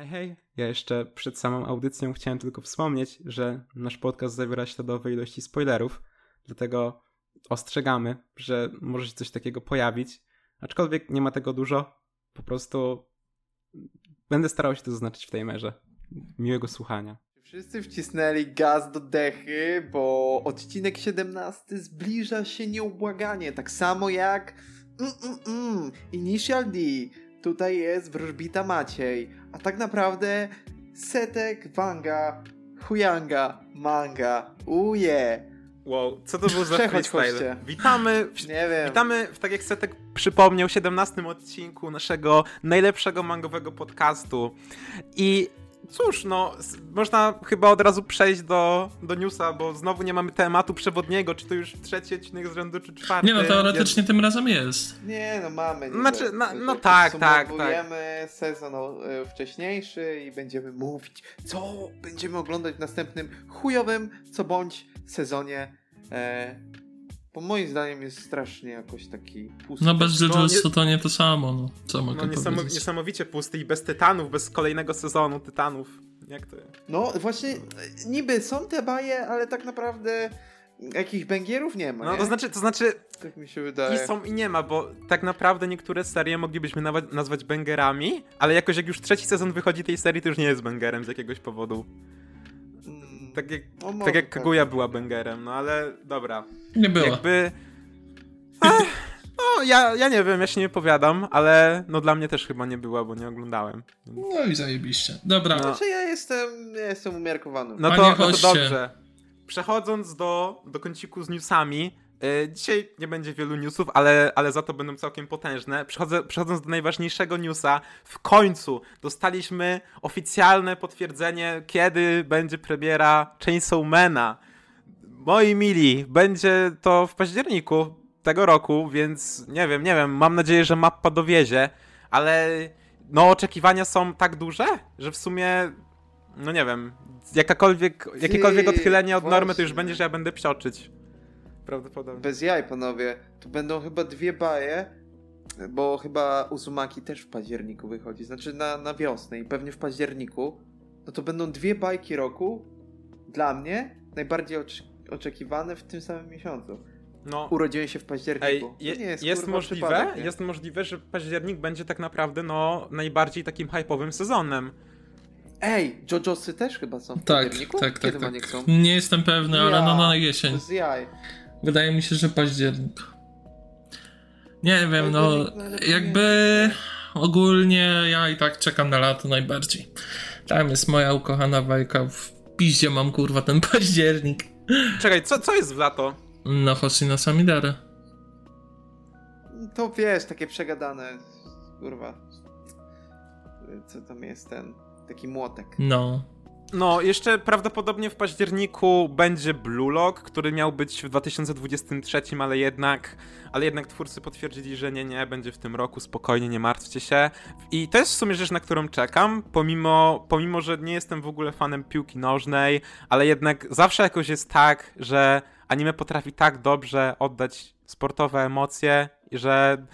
Hej, hej. Ja jeszcze przed samą audycją chciałem tylko wspomnieć, że nasz podcast zawiera śladowe ilości spoilerów, dlatego ostrzegamy, że może się coś takiego pojawić. Aczkolwiek nie ma tego dużo, po prostu będę starał się to zaznaczyć w tej merze. Miłego słuchania. Wszyscy wcisnęli gaz do dechy, bo odcinek 17 zbliża się nieubłaganie, tak samo jak mm, mm, mm, Initial D. Tutaj jest wróżbita Maciej, a tak naprawdę Setek, Wanga, Huyanga, Manga, uje. Wow, co to był za freestyle? Witamy, w, Nie wiem. witamy, w, tak jak Setek przypomniał, 17 odcinku naszego najlepszego mangowego podcastu. I cóż, no, można chyba od razu przejść do, do newsa, bo znowu nie mamy tematu przewodniego, czy to już trzeci odcinek z rzędu, czy czwarty. Nie no, teoretycznie tym razem jest. Nie, no mamy. Nie Znaczy, no- no tak, tak, podsumowujemy sezon e, wcześniejszy i będziemy mówić, co będziemy oglądać w następnym chujowym, co bądź sezonie. E, bo moim zdaniem jest strasznie jakoś taki pusty. No bez No, Jujutsu nie- to nie to samo, no. Co mogę No, niesamowicie pusty i bez tytanów, bez kolejnego sezonu tytanów. Jak to jest? No właśnie, niby są te baje, ale tak naprawdę jakich bęgierów nie ma. No nie? to znaczy, to znaczy Tak mi się i wydaje. są i nie ma, bo tak naprawdę niektóre serie moglibyśmy nawet nazwać bangerami, ale jakoś jak już trzeci sezon wychodzi tej serii, to już nie jest bangerem z jakiegoś powodu. Tak jak, no może tak jak Kaguya była bangerem, no ale dobra. Nie było. Jakby... Ach, no ja, ja nie wiem, ja się nie powiadam, ale no dla mnie też chyba nie była, bo nie oglądałem. No i zajebiście. Dobra. No. Znaczy ja jestem, ja jestem umiarkowany. No to, no to dobrze. Przechodząc do, do kąciku z newsami, dzisiaj nie będzie wielu newsów, ale, ale za to będą całkiem potężne. Przechodzę, przechodząc do najważniejszego newsa, w końcu dostaliśmy oficjalne potwierdzenie, kiedy będzie premiera Chainsawmana. Moi mili, będzie to w październiku tego roku, więc nie wiem, nie wiem, mam nadzieję, że mappa dowiezie, ale no oczekiwania są tak duże, że w sumie no nie wiem, jakakolwiek, jakiekolwiek odchylenie od normy to już będzie, że ja będę psioczyć. Prawdopodobnie. Bez jaj, panowie. Tu będą chyba dwie baje, bo chyba Uzumaki też w październiku wychodzi. Znaczy na, na wiosnę i pewnie w październiku. No to będą dwie bajki roku dla mnie najbardziej ocz- oczekiwane w tym samym miesiącu. No, Urodziłem się w ej, październiku. To je, nie jest, jest, kurwa, możliwe, przypadek, jest możliwe, że październik będzie tak naprawdę no najbardziej takim hypowym sezonem. Ej, JoJo'sy też chyba są w Tak, październiku? tak, tak, Kiedy tak. chcą? Nie jestem pewny, ale no na jesień. Bez jaj. Wydaje mi się, że październik. Nie wiem, no najlepiej jakby ogólnie ja i tak czekam na lato najbardziej. Tam jest moja ukochana bajka. W piździe mam kurwa ten październik. Czekaj, co, co jest w lato? No Hoshino Samidare. To wiesz, takie przegadane. Kurwa. Co tam jest ten? Taki młotek. No. No, jeszcze prawdopodobnie w październiku będzie Blue Lock, który miał być w 2023, ale jednak, ale jednak twórcy potwierdzili, że nie, nie, będzie w tym roku, spokojnie, nie martwcie się. I to jest w sumie rzecz, na którą czekam, pomimo, pomimo że nie jestem w ogóle fanem piłki nożnej, ale jednak zawsze jakoś jest tak, że anime potrafi tak dobrze oddać sportowe emocje, że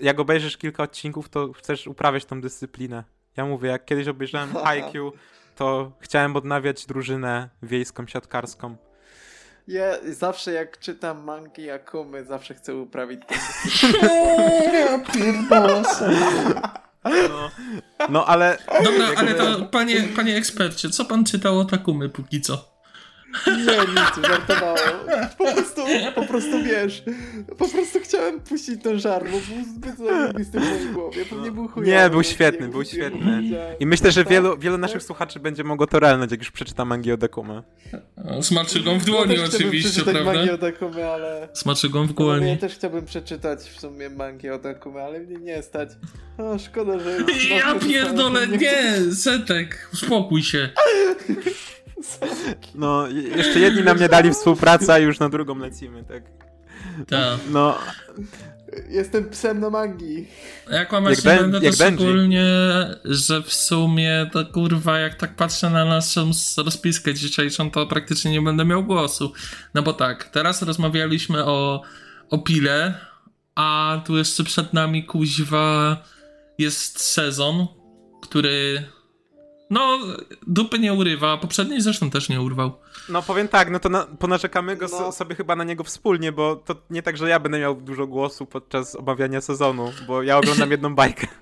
jak obejrzysz kilka odcinków, to chcesz uprawiać tą dyscyplinę. Ja mówię, jak kiedyś obejrzałem Haikyuu, to chciałem odnawiać drużynę wiejską, siatkarską. Ja zawsze jak czytam mangi Akumy, zawsze chcę uprawić Ja pierdolę No, no ale... Dobra, ale to panie, panie ekspercie, co pan czytał o Takumy póki co? Nie, nic, żartowałem. Po prostu, po prostu wiesz, po prostu chciałem puścić ten żar, bo był zbyt zajebisty w mojej głowie, pewnie był chujowy. Nie, był świetny, nie był świetny. I myślę, że wielu, wielu tak. naszych słuchaczy będzie mogło to realnąć, jak już przeczyta Mangi o Dekumy. Z maczygą w Ja dłoni chciałbym oczywiście, prawda? Mangi o Takumy, ale... Z maczygą w Ja dłoni. też chciałbym przeczytać w sumie mangi o Takumy, ale mnie nie stać. O, szkoda, że... Ja pierdolę, nie, Setek, uspokój się. No, jeszcze jedni nam nie dali współpracę, a już na drugą lecimy, tak? Tak. No, Jestem psem na mangi. Jak kłamać Jak nie Ben- będę, to szczególnie, że w sumie to kurwa, jak tak patrzę na naszą rozpiskę dzisiejszą, to praktycznie nie będę miał głosu. No bo tak, teraz rozmawialiśmy o, o pile, a tu jeszcze przed nami kuźwa jest sezon, który No, dupy nie urywa, a poprzedniej zresztą też nie urwał. No powiem tak, no to na, ponarzekamy go No. so, sobie chyba na niego wspólnie, bo to nie tak, że ja będę miał dużo głosu podczas omawiania sezonu, bo ja oglądam jedną bajkę.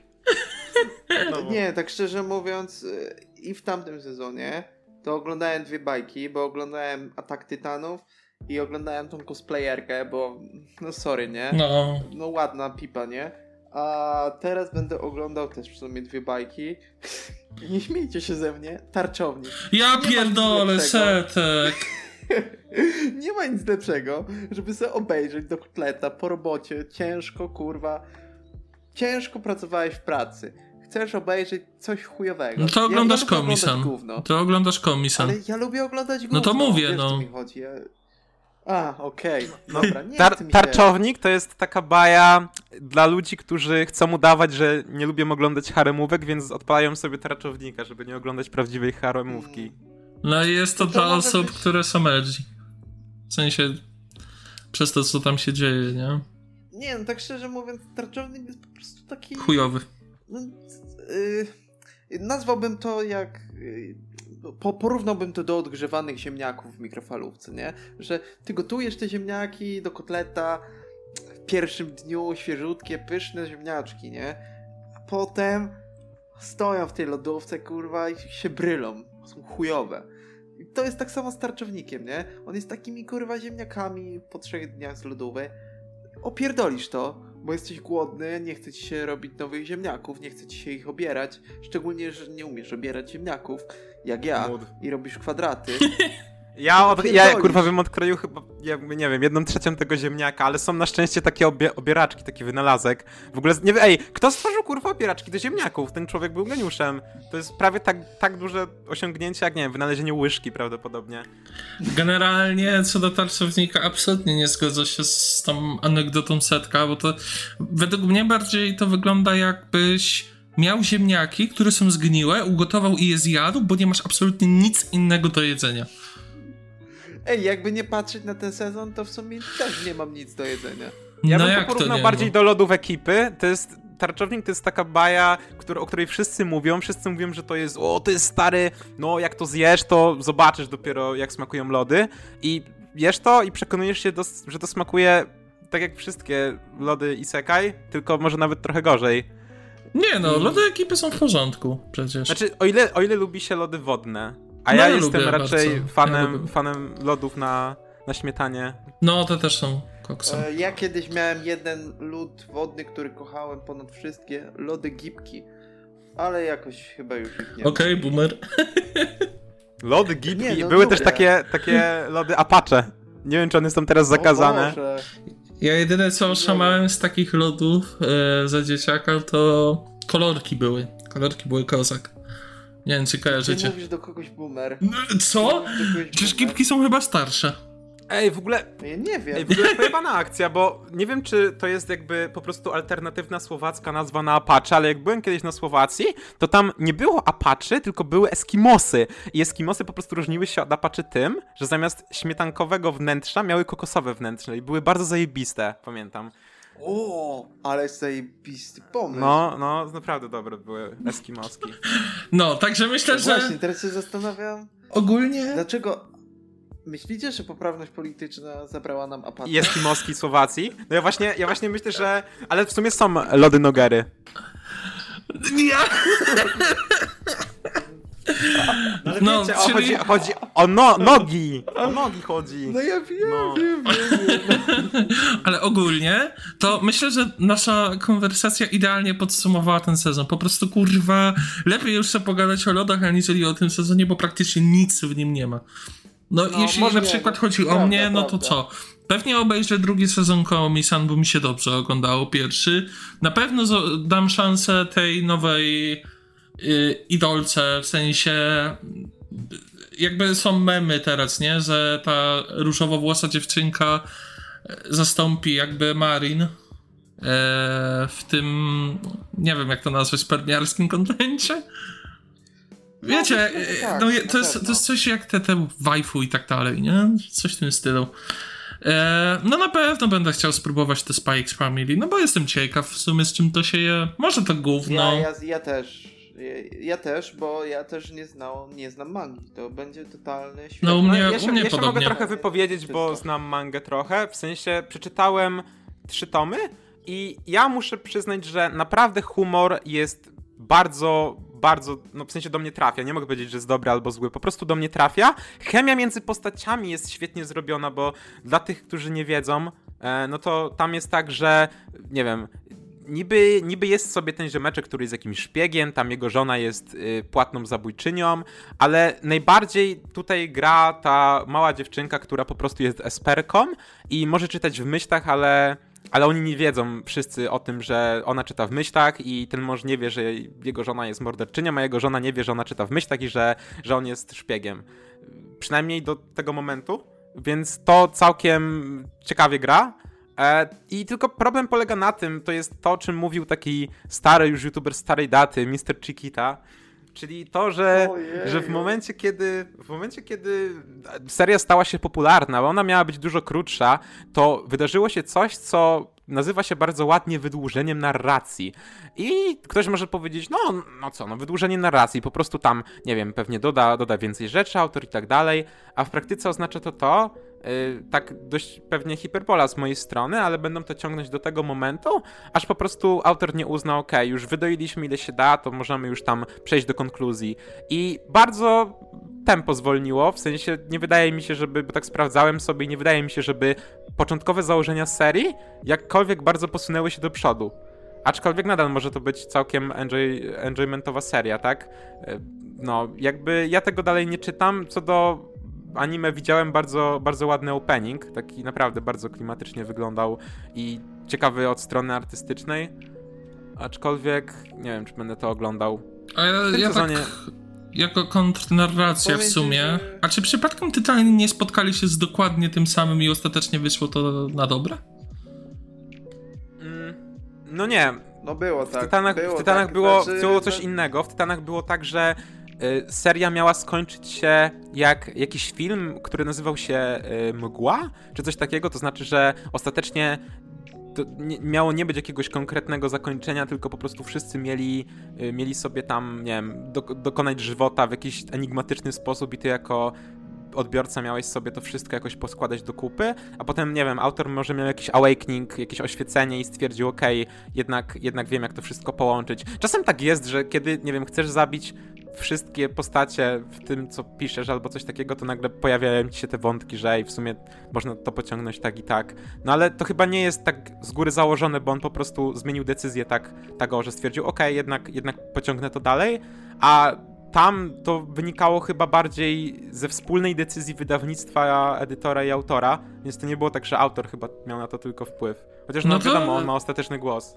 No, bo- Nie, tak szczerze mówiąc, y, i w tamtym sezonie to oglądałem dwie bajki, bo oglądałem Atak Tytanów i oglądałem tą cosplayerkę, bo no sorry, nie? No, No ładna pipa, nie? A teraz będę oglądał też sumie dwie bajki. Nie śmiejcie się ze mnie, tarczownik. ja nic pierdolę, setek. Nie ma nic lepszego, żeby sobie obejrzeć do kotleta po robocie. Ciężko, kurwa. Ciężko pracowałeś w pracy. Chcesz obejrzeć coś chujowego. No to oglądasz ja, komisan. To oglądasz komisan. ale ja lubię oglądać gówno. No to mówię, wiesz, no. Mi chodzi. Ja... A, okej. Dobra, nie Tar tarczownik to jest taka baja dla ludzi, którzy chcą udawać, że nie lubią oglądać haremówek, więc odpalają sobie tarczownika, żeby nie oglądać prawdziwej haremówki. No i jest to To dla osób, być- które są edgy. W sensie, przez to, co tam się dzieje, nie? Nie, no tak szczerze mówiąc, tarczownik jest po prostu taki... Chujowy. No, y, nazwałbym to jak. y, po, porównałbym to do odgrzewanych ziemniaków w mikrofalówce, nie? Że ty gotujesz te ziemniaki do kotleta w pierwszym dniu, świeżutkie, pyszne ziemniaczki, nie? A potem stoją w tej lodówce, kurwa, i się brylą. Są chujowe. I to jest tak samo z tarczownikiem, nie? On jest takimi, kurwa, ziemniakami po trzech dniach z lodówy. Opierdolisz to, bo jesteś głodny, nie chce ci się robić nowych ziemniaków, nie chce ci się ich obierać, szczególnie, że nie umiesz obierać ziemniaków, jak ja, Mód. i robisz kwadraty. Ja, od, ja kurwa bym odkroił chyba, jakby, nie wiem, jedną trzecią tego ziemniaka, ale są na szczęście takie obie, obieraczki, taki wynalazek. W ogóle, nie wiem, ej, kto stworzył kurwa obieraczki do ziemniaków? Ten człowiek był geniuszem. To jest prawie tak, tak duże osiągnięcie, jak, nie wiem, wynalezienie łyżki prawdopodobnie. Generalnie co do tarczownika absolutnie nie zgodzę się z tą anegdotą setka, bo to według mnie bardziej to wygląda jakbyś miał ziemniaki, które są zgniłe, ugotował i je zjadł, bo nie masz absolutnie nic innego do jedzenia. Ej, jakby nie patrzeć na ten sezon, to w sumie też nie mam nic do jedzenia. Ja no bym jak to to porównał nie? bardziej no? do lodów ekipy. To jest. Tarczownik to jest taka baja, któr- o której wszyscy mówią. Wszyscy mówią, że to jest. O, to jest stary. No, jak to zjesz, to zobaczysz dopiero, jak smakują lody. I jesz to i przekonujesz się, do, że to smakuje tak jak wszystkie lody Isekai, tylko może nawet trochę gorzej. Nie no, I- lody ekipy są w porządku przecież. Znaczy, o ile, o ile lubi się lody wodne, a No, ja ja jestem raczej bardzo. Ja fanem, fanem lodów na, na śmietanie. No, te też są koksem. E, ja kiedyś miałem jeden lód wodny, który kochałem ponad wszystkie, lody gipki. Ale jakoś chyba już ich nie. Okej, boomer. Lody gipki. Nie, no Były lubię. też takie, takie lody Apache. Nie wiem, czy one są teraz O zakazane. Ja jedyne co oszamałem z takich lodów e, za dzieciaka to kolorki były. Kolorki były kozak. Nie wiem, czy Ty kojarzycie. mówisz do kogoś boomer. No, Co? Przecież gipki są chyba starsze. Ej, w ogóle. Ja nie wiem. Ej, w ogóle pojebana akcja, bo nie wiem, czy to jest jakby po prostu alternatywna słowacka nazwa na Apache, ale jak byłem kiedyś na Słowacji, to tam nie było Apache, tylko były Eskimosy. I Eskimosy po prostu różniły się od Apache tym, że zamiast śmietankowego wnętrza miały kokosowe wnętrze i były bardzo zajebiste, pamiętam. O, ale zajebisty pomysł. No, no, naprawdę dobre były Eskimoski. No, także myślę, No że Właśnie, teraz się zastanawiam, ogólnie... dlaczego... Myślicie, że poprawność polityczna zabrała nam apatę? I Eskimoski Słowacji. No ja właśnie, ja właśnie myślę, że... Ale w sumie są lody Nogery. Ja... Ale No, wiecie, o, czyli- chodzi, chodzi o no, nogi! O nogi chodzi. No ja wiem, No. wiem, wiem, wiem. Ale ogólnie, to myślę, że nasza konwersacja idealnie podsumowała ten sezon. Po prostu, kurwa, lepiej już sobie pogadać o lodach, aniżeli o tym sezonie, bo praktycznie nic w nim nie ma. No, No, jeśli na nie, przykład no, chodzi o prawda, mnie, no to prawda. co? Pewnie obejrzę drugi sezon Komi-san, bo mi się dobrze oglądało pierwszy. Na pewno dam szansę tej nowej y, idolce, w sensie jakby są memy teraz, nie? Że ta różowo-włosa dziewczynka e, zastąpi jakby Marin e, w tym, nie wiem jak to nazwać, spermiarskim kontencie. Wiecie, może e, tak, no, to, jest, to jest coś jak te, te waifu i tak dalej, nie? Coś w tym stylu. E, no na pewno będę chciał spróbować te Spikes Family, no bo jestem ciekaw w sumie z czym to się je. Może to gówno. Ja, ja, ja też. Ja, ja też, bo ja też nie, znał, nie znam mangi. To będzie totalny świat. No, u mnie- ja się, u mnie ja się mogę podobnie. trochę wypowiedzieć, bo Wszystko. znam mangę trochę. W sensie przeczytałem trzy tomy i ja muszę przyznać, że naprawdę humor jest bardzo, bardzo, no w sensie do mnie trafia. Nie mogę powiedzieć, że jest dobry albo zły, po prostu do mnie trafia. Chemia między postaciami jest świetnie zrobiona, bo dla tych, którzy nie wiedzą, e, no to tam jest tak, że nie wiem, niby, niby jest sobie ten ziomeczek, który jest jakimś szpiegiem, tam jego żona jest y, płatną zabójczynią, ale najbardziej tutaj gra ta mała dziewczynka, która po prostu jest esperką i może czytać w myślach, ale, ale oni nie wiedzą wszyscy o tym, że ona czyta w myślach i ten mąż nie wie, że jego żona jest morderczynią, a jego żona nie wie, że ona czyta w myślach i że, że on jest szpiegiem. Przynajmniej do tego momentu, więc to całkiem ciekawie gra. E, I tylko problem polega na tym, to jest to, o czym mówił taki stary już youtuber starej daty, Mr. Chiquita, czyli to, że, Ojej. że w momencie, kiedy w momencie, kiedy seria stała się popularna, bo ona miała być dużo krótsza, to wydarzyło się coś, co nazywa się bardzo ładnie wydłużeniem narracji. I ktoś może powiedzieć, no, no co, no wydłużenie narracji, po prostu tam, nie wiem, pewnie doda, doda więcej rzeczy, autor i tak dalej, a w praktyce oznacza to to, tak dość pewnie hiperbola z mojej strony, ale będą to ciągnąć do tego momentu, aż po prostu autor nie uzna, ok, już wydoiliśmy ile się da, to możemy już tam przejść do konkluzji. I bardzo tempo zwolniło, w sensie nie wydaje mi się, żeby, bo tak sprawdzałem sobie, nie wydaje mi się, żeby początkowe założenia serii jakkolwiek bardzo posunęły się do przodu. Aczkolwiek nadal może to być całkiem enjoy, enjoymentowa seria, tak? E, No, jakby ja tego dalej nie czytam. Co do anime widziałem bardzo, bardzo ładny opening, taki naprawdę bardzo klimatycznie wyglądał i ciekawy od strony artystycznej. Aczkolwiek nie wiem, czy będę to oglądał. A ja, W ja tak sezonie- jako kontrnarracja w sumie. że- A czy przypadkiem Tytani nie spotkali się z dokładnie tym samym i ostatecznie wyszło to na dobre? Mm, No nie, No było W tak. Tytanach, było w tytanach tak, było, znaczy, było coś innego. W Tytanach było tak, że seria miała skończyć się jak jakiś film, który nazywał się y, Mgła, czy coś takiego. To znaczy, że ostatecznie nie, miało nie być jakiegoś konkretnego zakończenia, tylko po prostu wszyscy mieli, y, mieli sobie tam, nie wiem, do, dokonać żywota w jakiś enigmatyczny sposób i ty jako odbiorca miałeś sobie to wszystko jakoś poskładać do kupy, a potem, nie wiem, autor może miał jakiś awakening, jakieś oświecenie i stwierdził, okej, jednak, jednak wiem, jak to wszystko połączyć. Czasem tak jest, że kiedy, nie wiem, chcesz zabić wszystkie postacie w tym, co piszesz, albo coś takiego, to nagle pojawiają ci się te wątki, że ej, w sumie można to pociągnąć tak i tak. No ale to chyba nie jest tak z góry założone, bo on po prostu zmienił decyzję tak, tak o, że stwierdził, okej, jednak, jednak pociągnę to dalej, a tam to wynikało chyba bardziej ze wspólnej decyzji wydawnictwa, edytora i autora, więc to nie było tak, że autor chyba miał na to tylko wpływ. Chociaż no, No to- wiadomo, on ma ostateczny głos.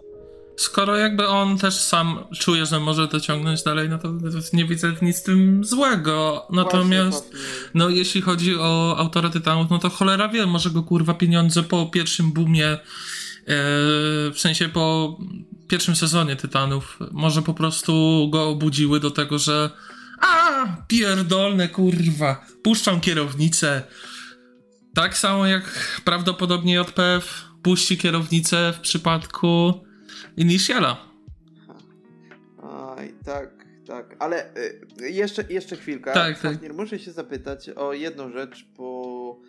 Skoro jakby on też sam czuje, że może to ciągnąć dalej, no to nie widzę nic w tym złego. Natomiast, Właśnie, no jeśli chodzi o autora Tytanów, no to cholera wie, może go kurwa pieniądze po pierwszym boomie, e, w sensie po pierwszym sezonie Tytanów, może po prostu go obudziły do tego, że a, pierdolne kurwa, puszczam kierownicę. Tak samo jak prawdopodobnie JPF puści kierownicę w przypadku Initiala. Aj, tak, tak. Ale y, jeszcze, jeszcze chwilkę. Tak, tak. Muszę się zapytać o jedną rzecz, bo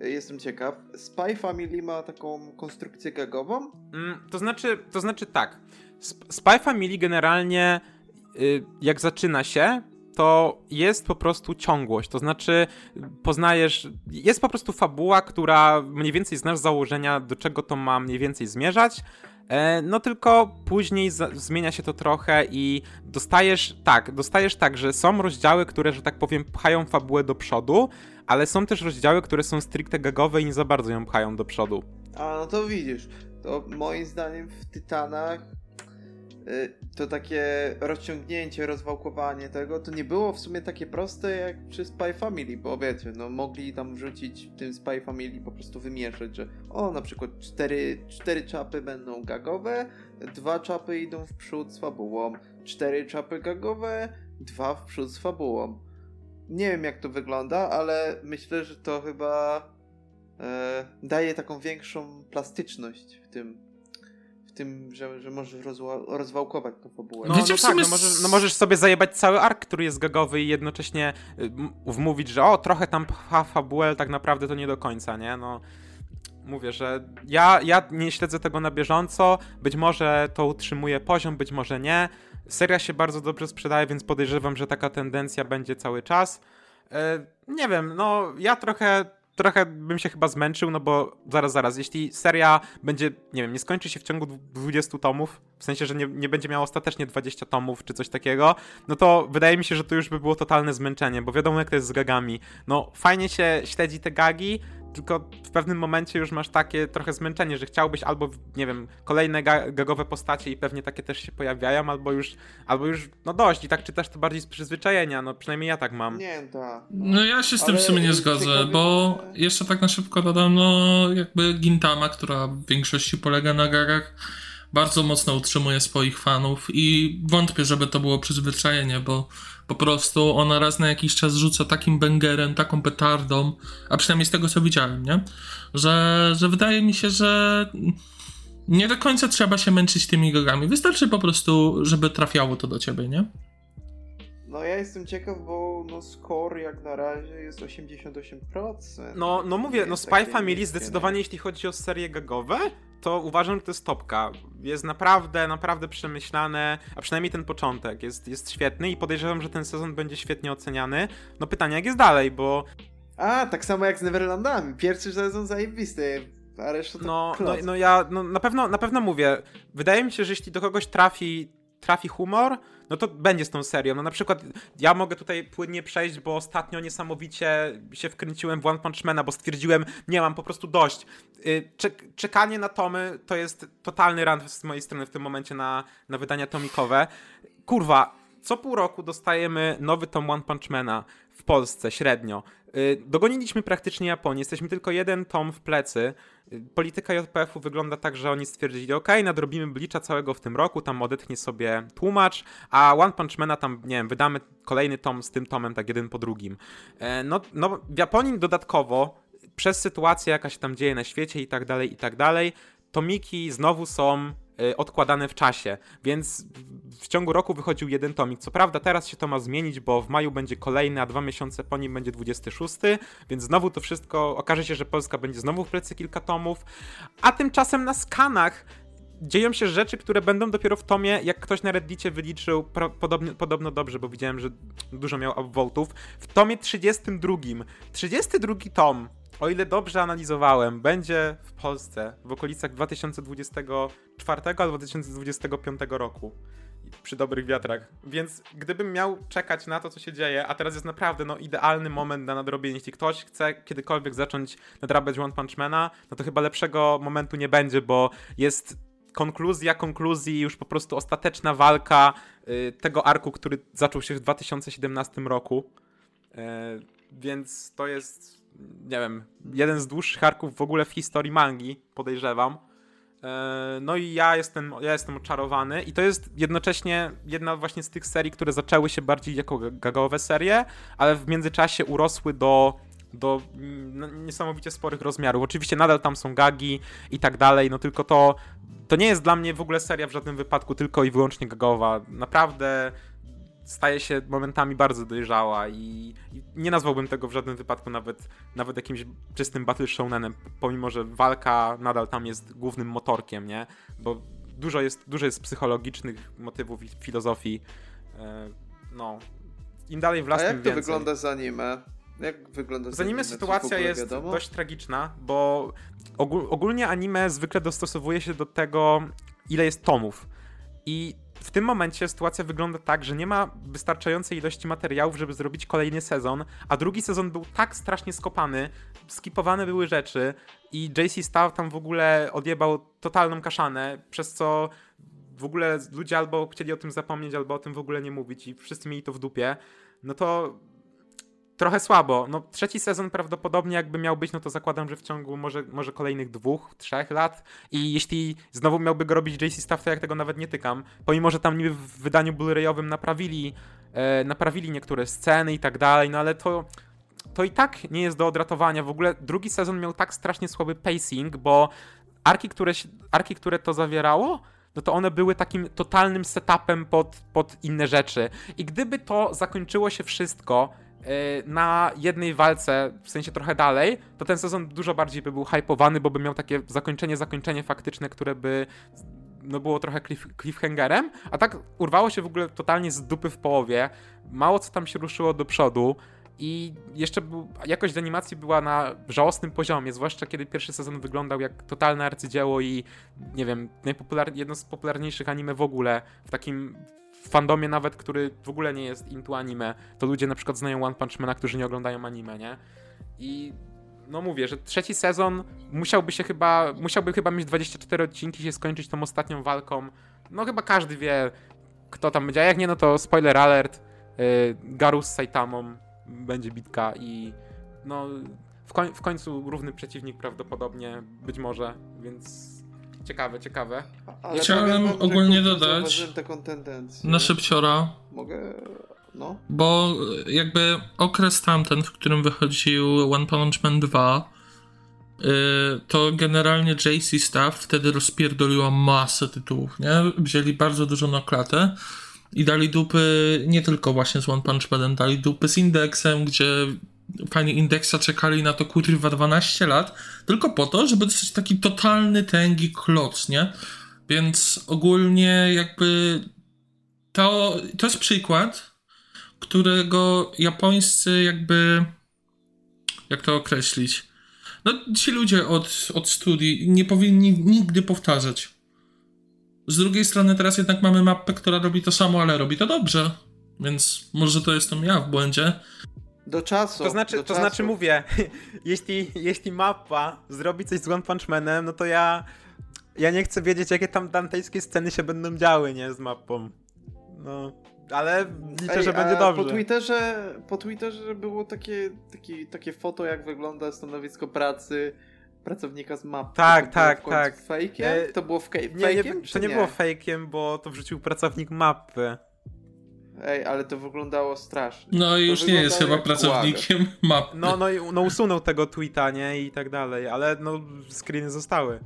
jestem ciekaw. Spy Family ma taką konstrukcję gagową? Mm, to znaczy, to znaczy tak. Sp- Spy Family generalnie, y, jak zaczyna się, to jest po prostu ciągłość. To znaczy, poznajesz. Jest po prostu fabuła, która mniej więcej znasz założenia, do czego to ma mniej więcej zmierzać. E, No tylko później zmienia się to trochę i dostajesz tak, dostajesz tak, że są rozdziały, które, że tak powiem, pchają fabułę do przodu, ale są też rozdziały, które są stricte gagowe i nie za bardzo ją pchają do przodu. A no to widzisz. To moim zdaniem w Tytanach to takie rozciągnięcie, rozwałkowanie tego, to nie było w sumie takie proste jak przy Spy Family, bo wiecie, no mogli tam wrzucić w tym Spy Family po prostu wymieszać, że o, na przykład cztery, cztery czapy będą gagowe, dwa czapy idą w przód z fabułą, cztery czapy gagowe, dwa w przód z fabułą. Nie wiem jak to wygląda, ale myślę, że to chyba e, daje taką większą plastyczność w tym, w tym, że, że możesz rozła- rozwałkować tą fabułę. No, Wiecie, no tak, no możesz, no możesz sobie zajebać cały ark, który jest gagowy i jednocześnie y, wmówić, że o, trochę tam pcha fabułę, tak naprawdę to nie do końca, nie? No, mówię, że ja, ja nie śledzę tego na bieżąco, być może to utrzymuje poziom, być może nie. Seria się bardzo dobrze sprzedaje, więc podejrzewam, że taka tendencja będzie cały czas. E, nie wiem, no ja trochę trochę bym się chyba zmęczył, no bo zaraz, zaraz, jeśli seria będzie, nie wiem, nie skończy się w ciągu dwu- 20 tomów, w sensie, że nie, nie będzie miała ostatecznie 20 tomów czy coś takiego, no to wydaje mi się, że to już by było totalne zmęczenie, bo wiadomo jak to jest z gagami. No fajnie się śledzi te gagi, tylko w pewnym momencie już masz takie trochę zmęczenie, że chciałbyś albo, nie wiem, kolejne ga gagowe postacie i pewnie takie też się pojawiają, albo już, albo już, no dość i tak czytasz to bardziej z przyzwyczajenia, no przynajmniej ja tak mam. Nie, tak. No ja się z tym Ale w sumie nie zgodzę, ciekawe, bo jeszcze tak na szybko dodam, no jakby Gintama, która w większości polega na gagach, bardzo mocno utrzymuje swoich fanów i wątpię, żeby to było przyzwyczajenie, bo po prostu ona raz na jakiś czas rzuca takim bęgerem, taką petardą, a przynajmniej z tego co widziałem, nie? Że, że wydaje mi się, że nie do końca trzeba się męczyć tymi gagami. Wystarczy po prostu, żeby trafiało to do ciebie, nie? No ja jestem ciekaw, bo no score jak na razie jest 88%. No, no mówię, no Spy Family zdecydowanie nie? jeśli chodzi o serie gagowe, to uważam, że to jest topka. Jest naprawdę, naprawdę przemyślane, a przynajmniej ten początek jest, jest świetny i podejrzewam, że ten sezon będzie świetnie oceniany. No pytanie, jak jest dalej, bo A, tak samo jak z Neverlandami. Pierwszy sezon zajebisty, a reszta to no, no, no ja no, na, pewno, na pewno mówię, wydaje mi się, że jeśli do kogoś trafi, trafi humor, no to będzie z tą serią. No na przykład ja mogę tutaj płynnie przejść, bo ostatnio niesamowicie się wkręciłem w One Punch Mana, bo stwierdziłem, nie mam po prostu dość. Y, Czek czekanie na tomy to jest totalny rant z mojej strony w tym momencie na, na wydania tomikowe. Kurwa, co pół roku dostajemy nowy tom One Punch Mana w Polsce średnio. Y, Dogoniliśmy praktycznie Japonię, jesteśmy tylko jeden tom w plecy. Y, Polityka JPF-u wygląda tak, że oni stwierdzili, ok, nadrobimy Blicza całego w tym roku, tam odetchnie sobie tłumacz, a One Punch Mana tam, nie wiem, wydamy kolejny tom z tym tomem, tak jeden po drugim. E, No, no w Japonii dodatkowo, przez sytuację, jaka się tam dzieje na świecie i tak dalej, i tak dalej, tomiki znowu są odkładane w czasie, więc w ciągu roku wychodził jeden tomik. Co prawda teraz się to ma zmienić, bo w maju będzie kolejny, a dwa miesiące po nim będzie 26, więc znowu to wszystko, okaże się, że Polska będzie znowu w plecy kilka tomów, a tymczasem na skanach dzieją się rzeczy, które będą dopiero w tomie, jak ktoś na Reddicie wyliczył pro, podobnie, podobno dobrze, bo widziałem, że dużo miał upvotów, w tomie 32. 32 tom, o ile dobrze analizowałem, będzie w Polsce w okolicach 2024 albo 2025 roku. Przy dobrych wiatrach. Więc gdybym miał czekać na to, co się dzieje, a teraz jest naprawdę no, idealny moment na nadrobienie. Jeśli ktoś chce kiedykolwiek zacząć nadrabiać One Punch Mana, no to chyba lepszego momentu nie będzie, bo jest konkluzja konkluzji, już po prostu ostateczna walka y, tego arku, który zaczął się w 2017 roku. E, więc to jest, nie wiem, jeden z dłuższych arków w ogóle w historii mangi, podejrzewam. E, No i ja jestem, ja jestem oczarowany i to jest jednocześnie jedna właśnie z tych serii, które zaczęły się bardziej jako ga- gagowe serie, ale w międzyczasie urosły do, do mm, no, niesamowicie sporych rozmiarów. Oczywiście nadal tam są gagi i tak dalej, no tylko to, to nie jest dla mnie w ogóle seria w żadnym wypadku tylko i wyłącznie gagowa. Naprawdę staje się momentami bardzo dojrzała i, i nie nazwałbym tego w żadnym wypadku nawet, nawet jakimś czystym battle shounenem, pomimo że walka nadal tam jest głównym motorkiem, nie? Bo dużo jest, dużo jest psychologicznych motywów i filozofii. E, No, im dalej w las, A jak to więcej. wygląda z anime? Jak wygląda z Z anime sytuacja jest wiadomo? dość tragiczna, bo ogól, ogólnie anime zwykle dostosowuje się do tego, ile jest tomów. I w tym momencie sytuacja wygląda tak, że nie ma wystarczającej ilości materiałów, żeby zrobić kolejny sezon, a drugi sezon był tak strasznie skopany, skipowane były rzeczy i JC Staff tam w ogóle odjebał totalną kaszanę, przez co w ogóle ludzie albo chcieli o tym zapomnieć, albo o tym w ogóle nie mówić i wszyscy mieli to w dupie, no to trochę słabo. No, trzeci sezon prawdopodobnie jakby miał być, no to zakładam, że w ciągu może, może kolejnych dwóch, trzech lat. I jeśli znowu miałby go robić JC Staff, to jak tego nawet nie tykam. Pomimo, że tam niby w wydaniu Blu-rayowym naprawili, e, naprawili niektóre sceny i tak dalej, no ale to. To i tak nie jest do odratowania. W ogóle drugi sezon miał tak strasznie słaby pacing, bo arki, które, arki, które to zawierało, no to one były takim totalnym setupem pod, pod inne rzeczy. I gdyby to zakończyło się wszystko na jednej walce, w sensie trochę dalej, to ten sezon dużo bardziej by był hypowany, bo by miał takie zakończenie, zakończenie faktyczne, które by no było trochę cliff, cliffhangerem, a tak urwało się w ogóle totalnie z dupy w połowie. Mało co tam się ruszyło do przodu. I jeszcze był, jakość animacji była na żałosnym poziomie, zwłaszcza kiedy pierwszy sezon wyglądał jak totalne arcydzieło i nie wiem, jedno z popularniejszych anime w ogóle, w takim fandomie nawet, który w ogóle nie jest into anime, to ludzie na przykład znają One Punch Mana, którzy nie oglądają anime, nie? I no mówię, że trzeci sezon musiałby się chyba, musiałby chyba mieć 24 odcinki, się skończyć tą ostatnią walką. No chyba każdy wie, kto tam będzie, a jak nie, no to spoiler alert, yy, Garus z Saitamą będzie bitka i no w, koń, w końcu równy przeciwnik prawdopodobnie, być może, więc ciekawe, ciekawe. Ale Chciałem powiem ogólnie dodać- Zauważyłem taką tendencję. Na szybciora, Mogę... No. bo jakby okres tamten, w którym wychodził One Punch Man 2, yy, to generalnie JC Staff wtedy rozpierdoliła masę tytułów, nie? Wzięli bardzo dużo na klatę i dali dupy nie tylko właśnie z One Punch Manem, dali dupy z Indeksem, gdzie fani Indeksa czekali na to kurwa 12 lat, tylko po to, żeby dostać taki totalny tęgi kloc, nie? Więc ogólnie jakby to, to jest przykład, którego japońscy jakby jak to określić? No ci ludzie od, od studii nie powinni nigdy powtarzać. Z drugiej strony teraz jednak mamy mapę, która robi to samo, ale robi to dobrze. Więc może to jestem ja w błędzie. Do czasu. To znaczy, to czasu. znaczy mówię, jeśli, jeśli mapa zrobi coś z One Punch Manem, no to ja ja nie chcę wiedzieć, jakie tam dantejskie sceny się będą działy, nie, z mapą. No, ale liczę, Ej, że będzie dobrze. Po Twitterze, po Twitterze było takie, takie, takie foto, jak wygląda stanowisko pracy pracownika z mapy. Tak, to tak, tak. Fejkiem? E, to było fke- Nie, nie, fejkiem? to czy nie było fejkiem, bo to wrzucił pracownik mapy. Ej, ale to wyglądało strasznie. No i już nie jest chyba pracownikiem mapy. No, no, i- no usunął tego tweeta, nie, i tak dalej, ale no screeny zostały.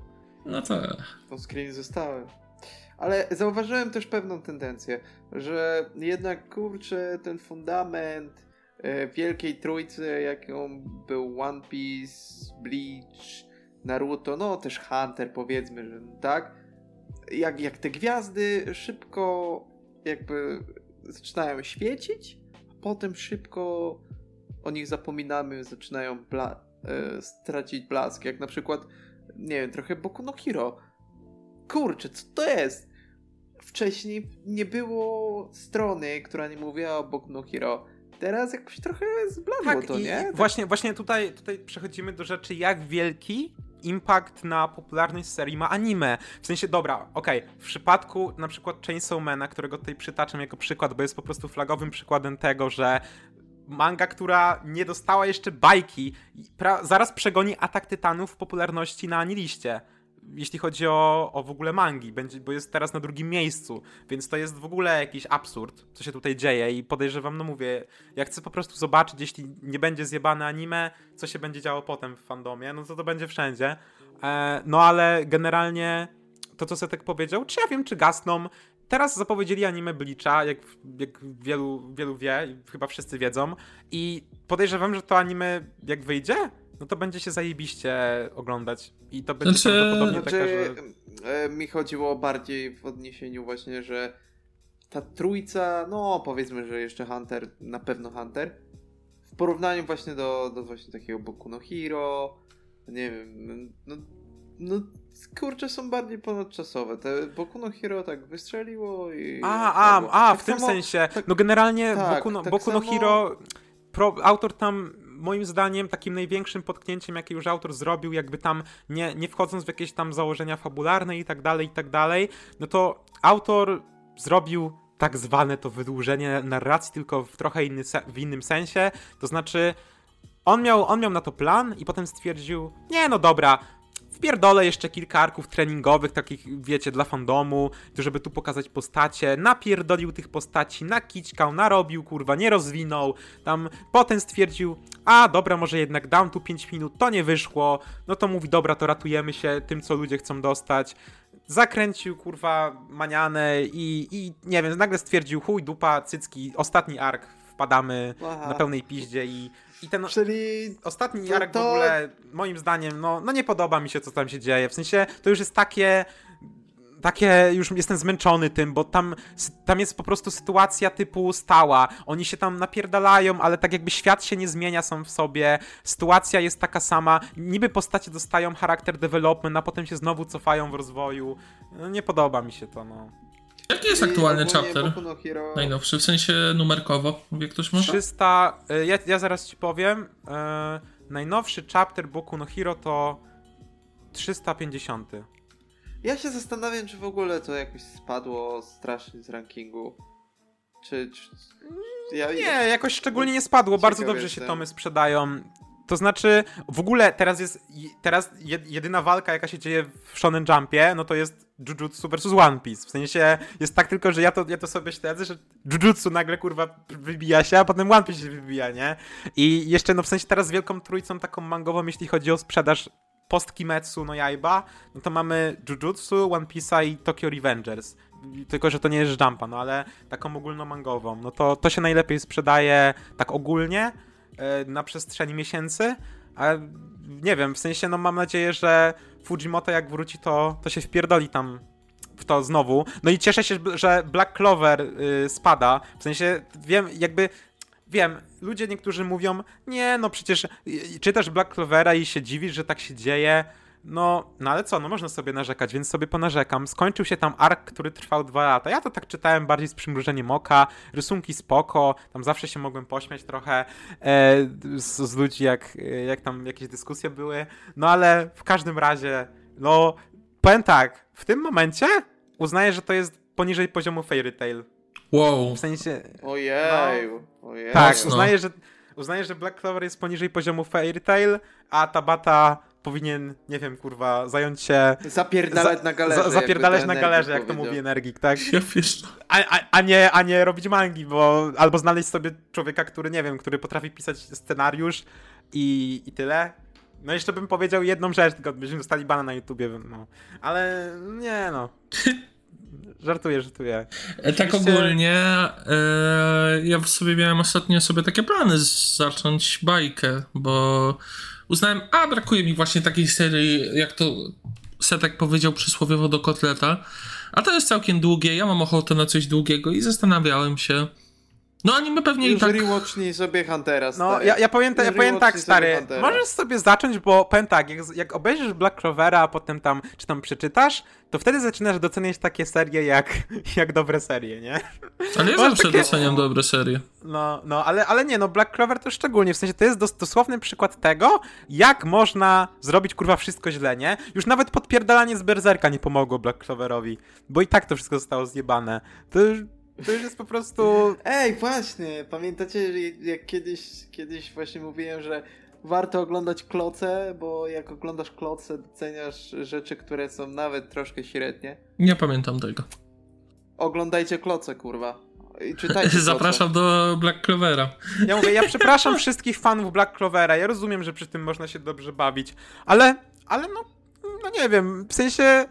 No tak. To screeny zostały. Ale zauważyłem też pewną tendencję, że jednak kurczę ten fundament e, wielkiej trójcy, jaką był One Piece, Bleach, Naruto, no też Hunter powiedzmy, że tak. Jak, jak te gwiazdy szybko jakby zaczynają świecić, a potem szybko o nich zapominamy, zaczynają bla- e, stracić blask, jak na przykład nie wiem, trochę Boku no Hero. Kurczę, co to jest? Wcześniej nie było strony, która nie mówiła o Boku no Hero. Teraz jakoś trochę zbladło Tak, to, nie? i właśnie, właśnie tutaj, tutaj przechodzimy do rzeczy, jak wielki impact na popularność serii ma anime. W sensie, dobra, okej, w przypadku na przykład Chainsaw Mana, którego tutaj przytaczam jako przykład, bo jest po prostu flagowym przykładem tego, że manga, która nie dostała jeszcze bajki, zaraz przegoni Atak Tytanów w popularności na Aniliście. Jeśli chodzi o, o w ogóle mangi, będzie, bo jest teraz na drugim miejscu, więc to jest w ogóle jakiś absurd, co się tutaj dzieje i podejrzewam, no mówię, ja chcę po prostu zobaczyć, jeśli nie będzie zjebane anime, co się będzie działo potem w fandomie, no to to będzie wszędzie. E, no ale generalnie to, co Setek powiedział, czy ja wiem, czy gasną. Teraz zapowiedzieli anime Bleacha, jak, jak wielu, wielu wie, chyba wszyscy wiedzą. I podejrzewam, że to anime, jak wyjdzie, no to będzie się zajebiście oglądać. I to będzie Znaczy- prawdopodobnie taka, Znaczy, że... e, mi chodziło bardziej w odniesieniu właśnie, że ta trójca, no powiedzmy, że jeszcze Hunter, na pewno Hunter, w porównaniu właśnie do, do właśnie takiego Boku no Hero, nie wiem, no, no kurczę są bardziej ponadczasowe. Te Boku no Hero tak wystrzeliło i... A, a, a, tak w tym samo- sensie. tak- No generalnie tak, Boku, no, tak Boku no samo- Hero, pro, autor tam, moim zdaniem, takim największym potknięciem, jakie już autor zrobił, jakby tam nie, nie wchodząc w jakieś tam założenia fabularne i tak dalej, i tak dalej, no to autor zrobił tak zwane to wydłużenie narracji, tylko w trochę inny w innym sensie, to znaczy on miał, on miał na to plan i potem stwierdził, nie no dobra, wpierdolę jeszcze kilka arków treningowych, takich, wiecie, dla fandomu, żeby tu pokazać postacie, napierdolił tych postaci, nakićkał, narobił, kurwa, nie rozwinął, tam potem stwierdził, a dobra, może jednak dam tu 5 minut, to nie wyszło, no to mówi, dobra, to ratujemy się tym, co ludzie chcą dostać, zakręcił, kurwa, manianę i, i nie wiem, nagle stwierdził, chuj, dupa, cycki, ostatni ark, wpadamy Aha. na pełnej piździe i, i ten Czyli ostatni To- ark w to- ogóle, moim zdaniem, no, no nie podoba mi się, co tam się dzieje. W sensie, to już jest takie. Takie, już jestem zmęczony tym, bo tam, tam jest po prostu sytuacja typu stała. Oni się tam napierdalają, ale tak jakby świat się nie zmienia sam w sobie. Sytuacja jest taka sama. Niby postacie dostają charakter development, a potem się znowu cofają w rozwoju. No, nie podoba mi się to, no. Jaki jest i aktualny ogólnie chapter? Boku no Hero... Najnowszy, w sensie numerkowo, wie ktoś może? 300. y, Ja, ja zaraz ci powiem. e, najnowszy chapter Boku no Hero to 350. Ja się zastanawiam, czy w ogóle to jakoś spadło strasznie z rankingu. Czy... czy... Ja, Nie, jakoś szczególnie nie spadło. Bardzo Ciekaw dobrze się jestem. tomy sprzedają. To znaczy, w ogóle teraz jest. Teraz jed- jedyna walka, jaka się dzieje w Shonen Jumpie, no to jest Jujutsu versus One Piece. W sensie jest tak tylko, że ja to, ja to sobie śledzę, że Jujutsu nagle kurwa wybija się, a potem One Piece się wybija, nie? I jeszcze, no w sensie teraz wielką trójcą taką mangową, jeśli chodzi o sprzedaż post Kimetsu no Yaiba, no to mamy Jujutsu, One Piece'a i Tokyo Revengers. Tylko, że to nie jest Jumpa, no ale taką ogólnomangową. No to, to się najlepiej sprzedaje tak ogólnie e, na przestrzeni miesięcy, ale nie wiem, w sensie no mam nadzieję, że Fujimoto jak wróci, to, to się wpierdoli tam w to znowu. No i cieszę się, że Black Clover y, spada. W sensie wiem, jakby wiem, ludzie niektórzy mówią, nie, no przecież y, czytasz Black Clovera i się dziwisz, że tak się dzieje. No, no ale co, no można sobie narzekać, więc sobie ponarzekam. Skończył się tam ark, który trwał dwa lata. Ja to tak czytałem bardziej z przymrużeniem oka, rysunki spoko, tam zawsze się mogłem pośmiać trochę e, z, z ludzi, jak, jak tam jakieś dyskusje były. No ale w każdym razie, no, powiem tak, w tym momencie uznaję, że to jest poniżej poziomu Fairy Tail. Wow. W sensie, Ojeju, ojeju. tak, Mocno. uznaję, że, uznaję, że Black Clover jest poniżej poziomu Fairy Tail, a Tabata powinien, nie wiem, kurwa, zająć się... Zapierdalać za- na galerze. za- zapierdalać na to galerze, jak to powiedział. mówi Energik, tak? Ja wiesz, A, a, a, nie, a nie robić mangi, bo albo znaleźć sobie człowieka, który, nie wiem, który potrafi pisać scenariusz i, i tyle. No jeszcze bym powiedział jedną rzecz, tylko byśmy dostali bana na YouTubie, no. Ale nie no. Żartuję, żartuję. E, Tak Oczywiście- ogólnie, e, ja sobie miałem ostatnio sobie takie plany zacząć bajkę, bo uznałem, a brakuje mi właśnie takiej serii, jak to Setek powiedział przysłowiowo do kotleta, a to jest całkiem długie, ja mam ochotę na coś długiego i zastanawiałem się. No anime pewnie i Już tak... rewatchnij sobie Huntera, No, stary. ja, ja powiem, ta, ja powiem tak, sobie stary. Huntera. Możesz sobie zacząć, bo powiem tak, jak, jak obejrzysz Black Clovera, a potem tam, czy tam przeczytasz, to wtedy zaczynasz doceniać takie serie jak, jak dobre serie, nie? Ale ja zawsze takie- doceniam dobre serie. No, no, ale, ale nie, no Black Clover to szczególnie, w sensie to jest dos dosłowny przykład tego, jak można zrobić kurwa wszystko źle, nie? Już nawet podpierdalanie z Berserka nie pomogło Black Cloverowi, bo i tak to wszystko zostało zjebane. To już, to już jest po prostu... Ej, właśnie, pamiętacie, jak kiedyś, kiedyś właśnie mówiłem, że warto oglądać kloce, bo jak oglądasz kloce, doceniasz rzeczy, które są nawet troszkę średnie. Nie pamiętam tego. Oglądajcie kloce, kurwa. I czytajcie kloce. Zapraszam do Black Clovera. Ja mówię, ja przepraszam wszystkich fanów Black Clovera, ja rozumiem, że przy tym można się dobrze bawić, ale, ale no, no nie wiem, w sensie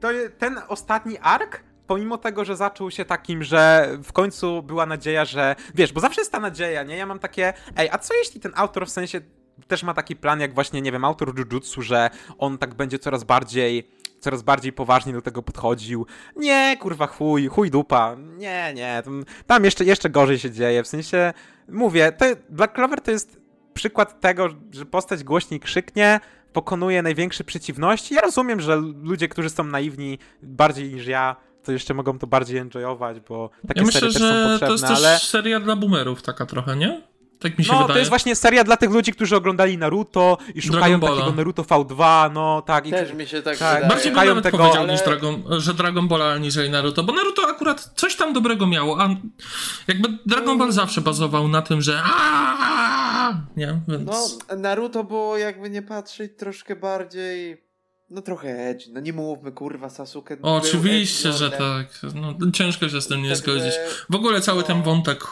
to ten ostatni ark, pomimo tego, że zaczął się takim, że w końcu była nadzieja, że, wiesz, bo zawsze jest ta nadzieja, nie? Ja mam takie, ej, a co jeśli ten autor w sensie też ma taki plan, jak właśnie, nie wiem, autor Jujutsu, że on tak będzie coraz bardziej coraz bardziej poważnie do tego podchodził. Nie, kurwa, chuj, chuj dupa. Nie, nie, tam, jeszcze, jeszcze gorzej się dzieje. W sensie, mówię, to, Black Clover to jest przykład tego, że postać głośniej krzyknie, pokonuje największe przeciwności. Ja rozumiem, że ludzie, którzy są naiwni bardziej niż ja, to jeszcze mogą to bardziej enjoyować, bo takie Ja myślę, serie też są że potrzebne, to jest też ale... seria dla boomerów taka trochę, nie? Tak mi się No, wydaje. to jest właśnie seria dla tych ludzi, którzy oglądali Naruto i szukają takiego Naruto V2, no tak. I, Też mi się tak, Tak, wydaje. Bardziej bym nawet tego, powiedział, ale- niż Dragon, że Dragon Ball aniżeli Naruto, bo Naruto akurat coś tam dobrego miało, a jakby Dragon Ball zawsze bazował na tym, że nie, więc... No, Naruto było jakby nie patrzeć troszkę bardziej no trochę edgy, no nie mówmy, kurwa, Sasuke. O, oczywiście, edgy że tak. No, ciężko się z tym nie Także- zgodzić. W ogóle cały ten no. wątek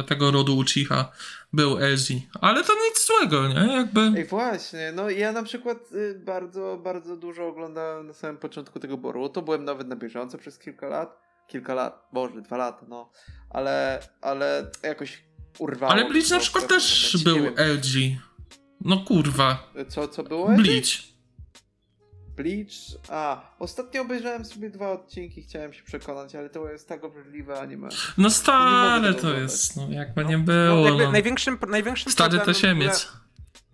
e, tego rodu Uchiha był edgy. Ale to nic złego, nie? Jakby... Ej, właśnie, no ja na przykład y, bardzo, bardzo dużo oglądałem na samym początku tego Boruto, byłem nawet na bieżąco przez kilka lat, kilka lat, boże, dwa lata, no, ale, ale jakoś urwało. Ale Bleach na przykład też momencie, był edgy. No kurwa. Co, co było? Bleach. Bleach? A, ostatnio obejrzałem sobie dwa odcinki, chciałem się przekonać, ale to jest tak obrzydliwe anime. No stare to tego jest, no jakby nie No, było. jakby No. największym, największym Stary ogóle tasiemiec.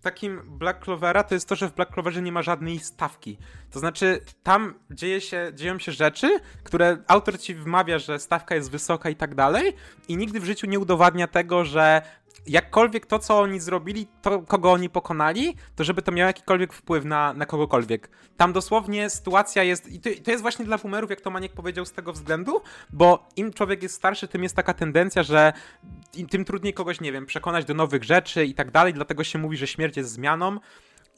takim Black Clovera to jest to, że w Black Cloverze nie ma żadnej stawki. To znaczy, tam dzieje się, dzieją się rzeczy, które autor ci wmawia, że stawka jest wysoka i tak dalej, i nigdy w życiu nie udowadnia tego, że jakkolwiek to, co oni zrobili, to kogo oni pokonali, to żeby to miało jakikolwiek wpływ na, na kogokolwiek. Tam dosłownie sytuacja jest, i to, to jest właśnie dla boomerów, jak to Maniek powiedział, z tego względu, bo im człowiek jest starszy, tym jest taka tendencja, że im, tym trudniej kogoś, nie wiem, przekonać do nowych rzeczy i tak dalej, dlatego się mówi, że śmierć jest zmianą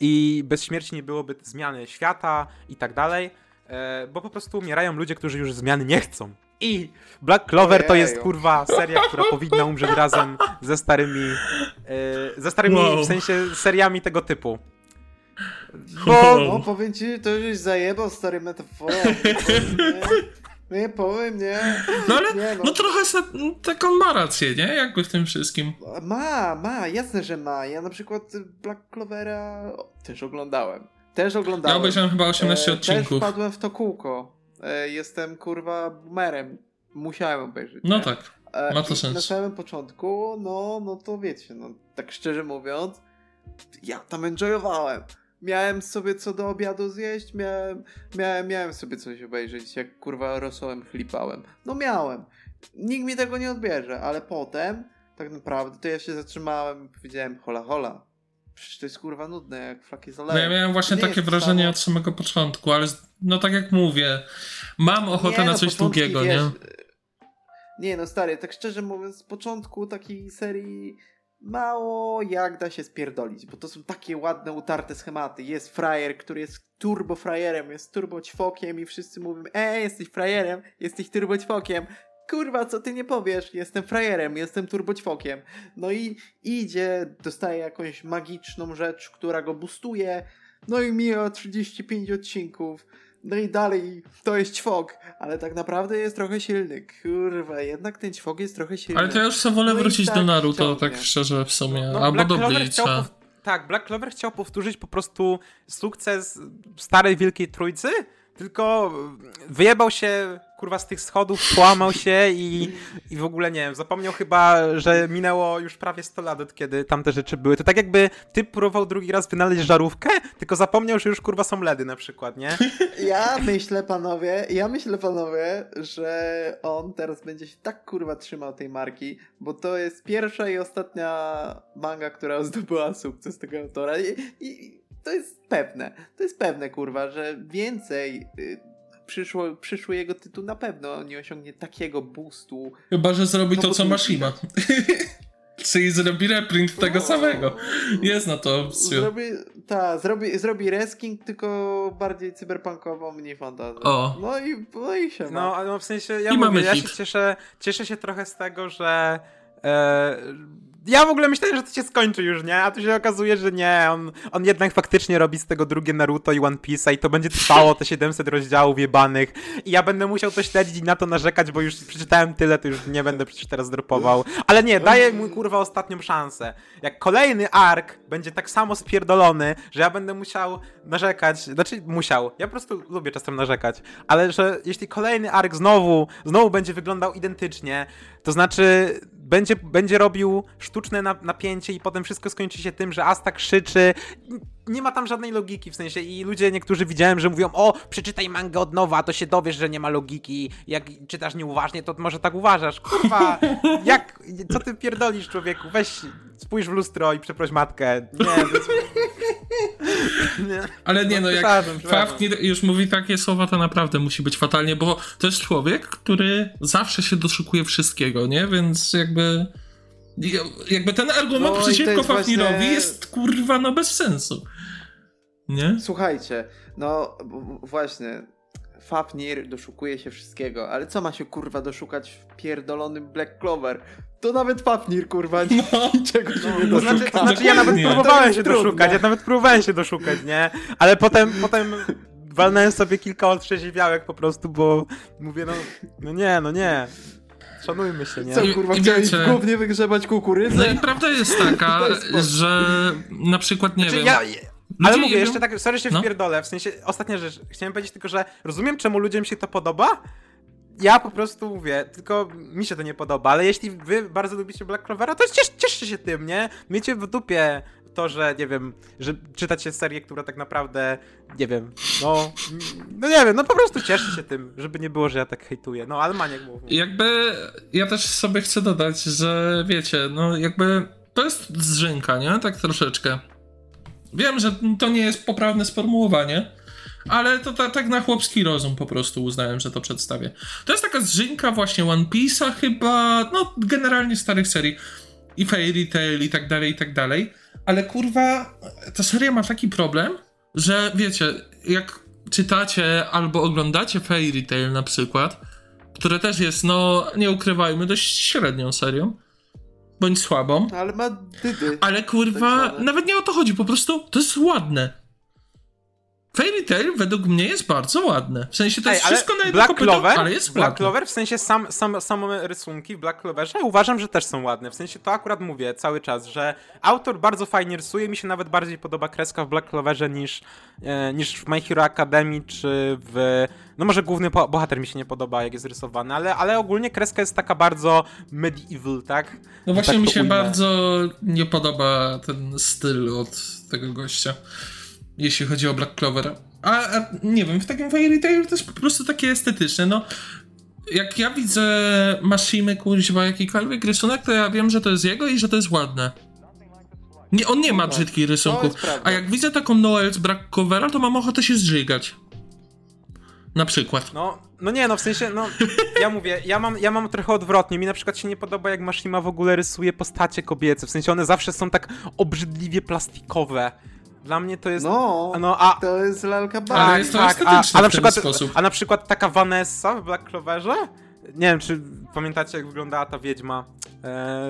i bez śmierci nie byłoby zmiany świata i tak dalej, bo po prostu umierają ludzie, którzy już zmiany nie chcą. I Black Clover to jest kurwa seria, która powinna umrzeć razem ze starymi, e, ze starymi Wow. w sensie seriami tego typu. Bo No, powiem ci, to już zajebał stary metaforą. Nie powiem, nie, powiem, nie. No ale, Nie, no trochę se, no, tak on ma rację, nie? Jakby w tym wszystkim. Ma, ma, jasne, że ma. Ja na przykład Black Clovera też oglądałem. Też oglądałem. Ja obejrzałem chyba 18 E, odcinków. Też wpadłem w to kółko. E, jestem kurwa boomerem. Musiałem obejrzeć. No nie? tak. E, ma to i sens. Na samym początku, no, no to wiecie, no tak szczerze mówiąc, ja tam enjoyowałem. Miałem sobie co do obiadu zjeść, miałem, miałem, miałem sobie coś obejrzeć, jak kurwa rosołem chlipałem. No miałem. Nikt mi tego nie odbierze, ale potem, tak naprawdę, to ja się zatrzymałem i powiedziałem, hola hola. Przecież to jest kurwa nudne, jak flaki z No ja miałem właśnie Nie takie wrażenie samo. od samego początku, ale no tak jak mówię, mam ochotę Nie, na no, coś początki, długiego, wiesz, nie? Nie no stary, tak szczerze mówiąc, z początku takiej serii mało jak da się spierdolić, bo to są takie ładne, utarte schematy. Jest frajer, który jest turbo frajerem, jest turbo ćwokiem i wszyscy mówią, ej, jesteś frajerem, jesteś turbo ćwokiem. Kurwa, co ty nie powiesz? Jestem frajerem, jestem turbo ćwokiem. No i idzie, dostaje jakąś magiczną rzecz, która go boostuje. No i mija 35 odcinków. No i dalej to jest ćwok, ale tak naprawdę jest trochę silny. Kurwa, jednak ten ćwok jest trochę silny. Ale to ja już sobie wolę No wrócić tak do Naruto, ciągnie. tak szczerze w sumie, No, albo Black do Bleacha. Tak, Black Clover chciał powtórzyć po prostu sukces starej Wielkiej Trójcy, tylko wyjebał się kurwa z tych schodów, połamał się i, i w ogóle nie wiem, zapomniał chyba, że minęło już prawie 100 lat od kiedy tamte rzeczy były. To tak jakby ty próbował drugi raz wynaleźć żarówkę, tylko zapomniał, że już kurwa są ledy na przykład, nie? Ja myślę, panowie, ja myślę, panowie, że on teraz będzie się tak kurwa trzymał tej marki, bo to jest pierwsza i ostatnia manga, która zdobyła sukces tego autora i, i to jest pewne, to jest pewne kurwa, że więcej y, przyszło, przyszły jego tytuł na pewno nie osiągnie takiego boostu. Chyba, że zrobi No to, co Mashima. Czyli zrobi reprint tego samego. Jest na to opcja. Zrobi, ta, zrobi, zrobi resking, tylko bardziej cyberpunkową, mniej fantazją. O. No i, no i się. No, ale no w sensie ja I mówię, mamy ja hit. się cieszę, cieszę się trochę z tego, że e, ja w ogóle myślałem, że to się skończy już, nie? A tu się okazuje, że nie, on, on jednak faktycznie robi z tego drugie Naruto i One Piece'a i to będzie trwało te 700 rozdziałów jebanych i ja będę musiał to śledzić i na to narzekać, bo już przeczytałem tyle, to już nie będę przecież teraz dropował. Ale nie, daję mu kurwa ostatnią szansę. Jak kolejny ark będzie tak samo spierdolony, że ja będę musiał narzekać, znaczy musiał, ja po prostu lubię czasem narzekać, ale że jeśli kolejny ark znowu, znowu będzie wyglądał identycznie, to znaczy będzie, będzie robił sztuczne na, napięcie i potem wszystko skończy się tym, że Asta krzyczy. Nie ma tam żadnej logiki w sensie i ludzie niektórzy widziałem, że mówią o, przeczytaj mangę od nowa, to się dowiesz, że nie ma logiki. Jak czytasz nieuważnie, to może tak uważasz. Kurwa, jak, co ty pierdolisz człowieku? Weź, spójrz w lustro i przeproś matkę. Nie, to jest... Ale nie no, jak. Fafnir już mówi takie słowa, to naprawdę musi być fatalnie, bo to jest człowiek, który zawsze się doszukuje wszystkiego, nie? Więc jakby... Jakby ten argument No przeciwko jest Fafnirowi właśnie- jest kurwa no bez sensu. Nie? Słuchajcie, no właśnie, Fafnir doszukuje się wszystkiego, ale co ma się kurwa doszukać w pierdolonym Black Clover? To nawet Fafnir kurwa nie, No. niczego się nie To znaczy, to znaczy ja nawet Dokładnie. próbowałem się trudne. doszukać, ja nawet próbowałem się doszukać, nie? Ale potem, potem walnąłem sobie kilka otrzeźwiałek po prostu, bo mówię, no, no nie, no nie. Szanujmy się, nie? Co I- kurwa, i chciałeś wiecie- w gównie wygrzebać kukurydzę? No i prawda jest taka, że na przykład, nie Znaczy, wiem... ja, ale mówię, jeszcze tak, sorry, się No. wpierdolę, w sensie, ostatnia rzecz, chciałem powiedzieć tylko, że rozumiem, czemu ludziom się to podoba, ja po prostu mówię, tylko mi się to nie podoba, ale jeśli wy bardzo lubicie Black Clovera, to ciesz, cieszcie się tym, nie? Miecie w dupie to, że, nie wiem, że czytacie serię, która tak naprawdę, nie wiem, no, no nie wiem, no po prostu cieszcie się tym, żeby nie było, że ja tak hejtuję, no, ale Maniek mów. Jakby ja też sobie chcę dodać, że wiecie, no jakby to jest zrzynka, nie? Tak troszeczkę. Wiem, że to nie jest poprawne sformułowanie, ale to ta, tak na chłopski rozum po prostu uznałem, że to przedstawię. To jest taka zrzynka właśnie One Piece'a chyba, no generalnie starych serii i Fairy Tail i tak dalej, i tak dalej, ale kurwa, ta seria ma taki problem, że wiecie, jak czytacie albo oglądacie Fairy Tail na przykład, które też jest, no nie ukrywajmy, dość średnią serią, bądź słabą, Ale ma dydy. ale kurwa, Tak nawet nie o to chodzi, po prostu to jest ładne. Fairy Tail według mnie jest bardzo ładne. W sensie to jest ale wszystko na Black kopyto, Clover, ale jest Black ładne. Clover w sensie sam, sam, same rysunki w Black Cloverze uważam, że też są ładne. W sensie to akurat mówię cały czas, że autor bardzo fajnie rysuje, mi się nawet bardziej podoba kreska w Black Cloverze niż, e, niż w My Hero Academy czy w... No może główny bohater mi się nie podoba, jak jest rysowany, ale, ale ogólnie kreska jest taka bardzo medieval, tak? No właśnie tak mi się ujmę. bardzo nie podoba ten styl od tego gościa, jeśli chodzi o Black Clover. A, a nie wiem, w takim Fairy Tail to jest po prostu takie estetyczne, no. Jak ja widzę Mashimy, kurwa, jakikolwiek rysunek, to ja wiem, że to jest jego i że to jest ładne. Nie, on nie ma brzydkich rysunków. A jak widzę taką Noel z Black Clovera, to mam ochotę się zżygać. Na przykład. No, no nie, no w sensie, no ja mówię, ja mam, ja mam trochę odwrotnie. Mi na przykład się nie podoba, jak Mashima w ogóle rysuje postacie kobiece. W sensie one zawsze są tak obrzydliwie plastikowe. Dla mnie to jest. No, no a. to jest lalka Ale Barbie. jest to tak, a, a, na przykład, sposób. a na przykład taka Vanessa w Black Cloverze? Nie wiem, czy pamiętacie, jak wyglądała ta wiedźma. E,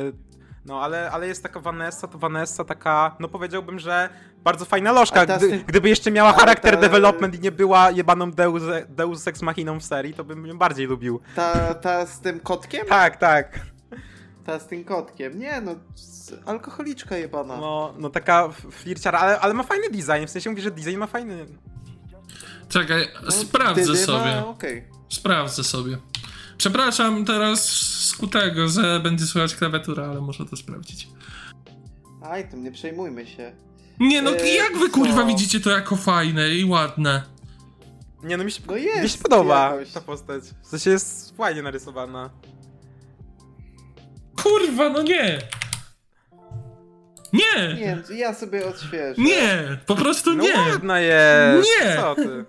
no, ale, ale jest taka Vanessa, to Vanessa taka, no powiedziałbym, że bardzo fajna lożka. Ale Gdy, gdyby jeszcze miała ale charakter ta- development i nie była jebaną Deus, Deus Ex Machiną w serii, to bym ją bardziej lubił. Ta, ta z tym kotkiem? Tak, tak. Ta z tym kotkiem. Nie no, alkoholiczka jebana. No, no taka flirciara, ale, ale ma fajny design, w sensie mówi, że design ma fajny. Czekaj, No, sprawdzę sobie. Ma, okej. Sprawdzę sobie. Przepraszam teraz skutego, że będzie słychać klawiatura, ale muszę to sprawdzić. Aj, tym nie przejmujmy się. Nie no, Eee, jak wy kurwa co? widzicie to jako fajne i ładne? Nie no, mi się, No mi jest się podoba jakoś. ta postać. W sensie jest fajnie narysowana. Kurwa, no nie! Nie! Nie, ja sobie odświeżę. Nie! Po prostu No nie! ładna jest. Nie! Co ty? No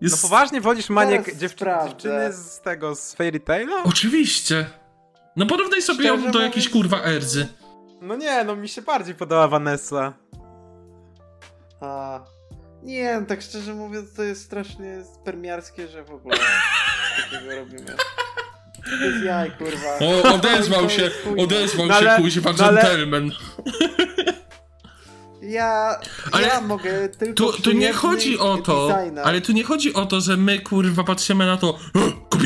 Jest... poważnie wolisz maniek dziewczy dziewczyny z tego, z Fairy Taila? Oczywiście! No porównaj sobie Szczerze ją do jakiejś mówiąc- kurwa Erzy. No nie, no mi się bardziej podoba Vanessa. A, nie, no tak szczerze mówiąc, to jest strasznie spermiarskie, że w ogóle takiego robimy. To jest jaj, kurwa. O, odezwał się, chujne. odezwał No się ale- kuźwa no ale- gentleman. Ja, Ale ja mogę tylko Tu, tu nie chodzi o to, ale tu nie chodzi o to, że my kurwa patrzymy na to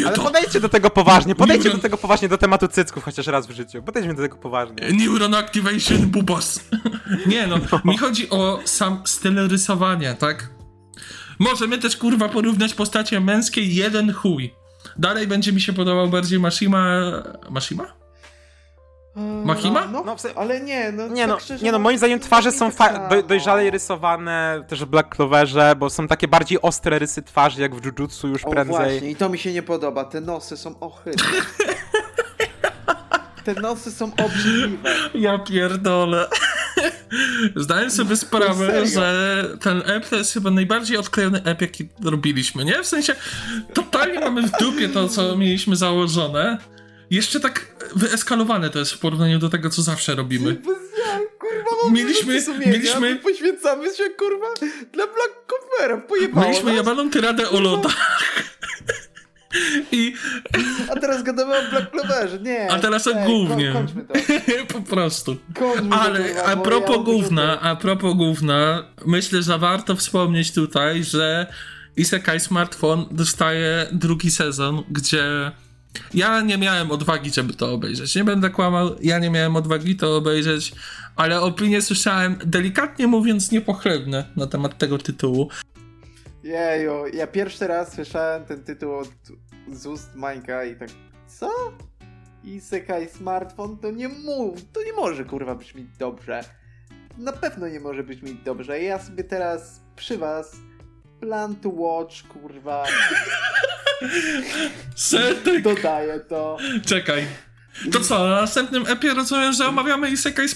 "E, Ale podejdźcie do tego poważnie, podejdźcie Neuron- do tego poważnie, do tematu cycków chociaż raz w życiu. Podejdźmy do tego poważnie. Neuron Activation Bubas. Nie no, mi chodzi o sam styl rysowania, tak? Możemy też kurwa porównać postacie męskie jeden chuj. Dalej będzie mi się podobał bardziej Mashima... Mashima? Eee, Mahima? No, No, se- ale nie, no Nie no, tak szczerze nie no, moim zdaniem twarze są fa- do, dojrzalej rysowane też w Black Cloverze, bo są takie bardziej ostre rysy twarzy, jak w Jujutsu już O prędzej. właśnie, i to mi się nie podoba, te nosy są ohydne. Te nosy są obrzydliwe. Ja pierdolę. Zdałem sobie sprawę, serio. że ten ep to jest chyba najbardziej odklejony ep, jaki robiliśmy, nie? W sensie, totalnie mamy w dupie to, co mieliśmy założone. Jeszcze tak wyeskalowane to jest w porównaniu do tego, co zawsze robimy. Kurwa. Mieliśmy- sumienia, mieliśmy- my poświęcamy się, kurwa, dla Black pojebało Mieliśmy nas, jebaną tyradę o lodach. I a teraz gadamy o Black Cloverze, nie. A teraz o głównie. Koń, kończmy to, po prostu. kończmy to, Ale kurwa, a propos ja mam gówna, a propos gówna, myślę, że warto wspomnieć tutaj, że Isekai Smartphone dostaje drugi sezon, gdzie ja nie miałem odwagi, żeby to obejrzeć. Nie będę kłamał, ja nie miałem odwagi to obejrzeć, ale opinie słyszałem delikatnie mówiąc niepochlebne na temat tego tytułu. Jeju, ja pierwszy raz słyszałem ten tytuł od, z ust Majka i tak, co? Isekai smartfon to nie mów, to nie może kurwa brzmieć dobrze. Na pewno nie może brzmieć dobrze. Ja sobie teraz przy was plan to watch, kurwa, Setek! dodaję to. Czekaj. To co, na następnym epie rozumiem, że omawiamy Isekai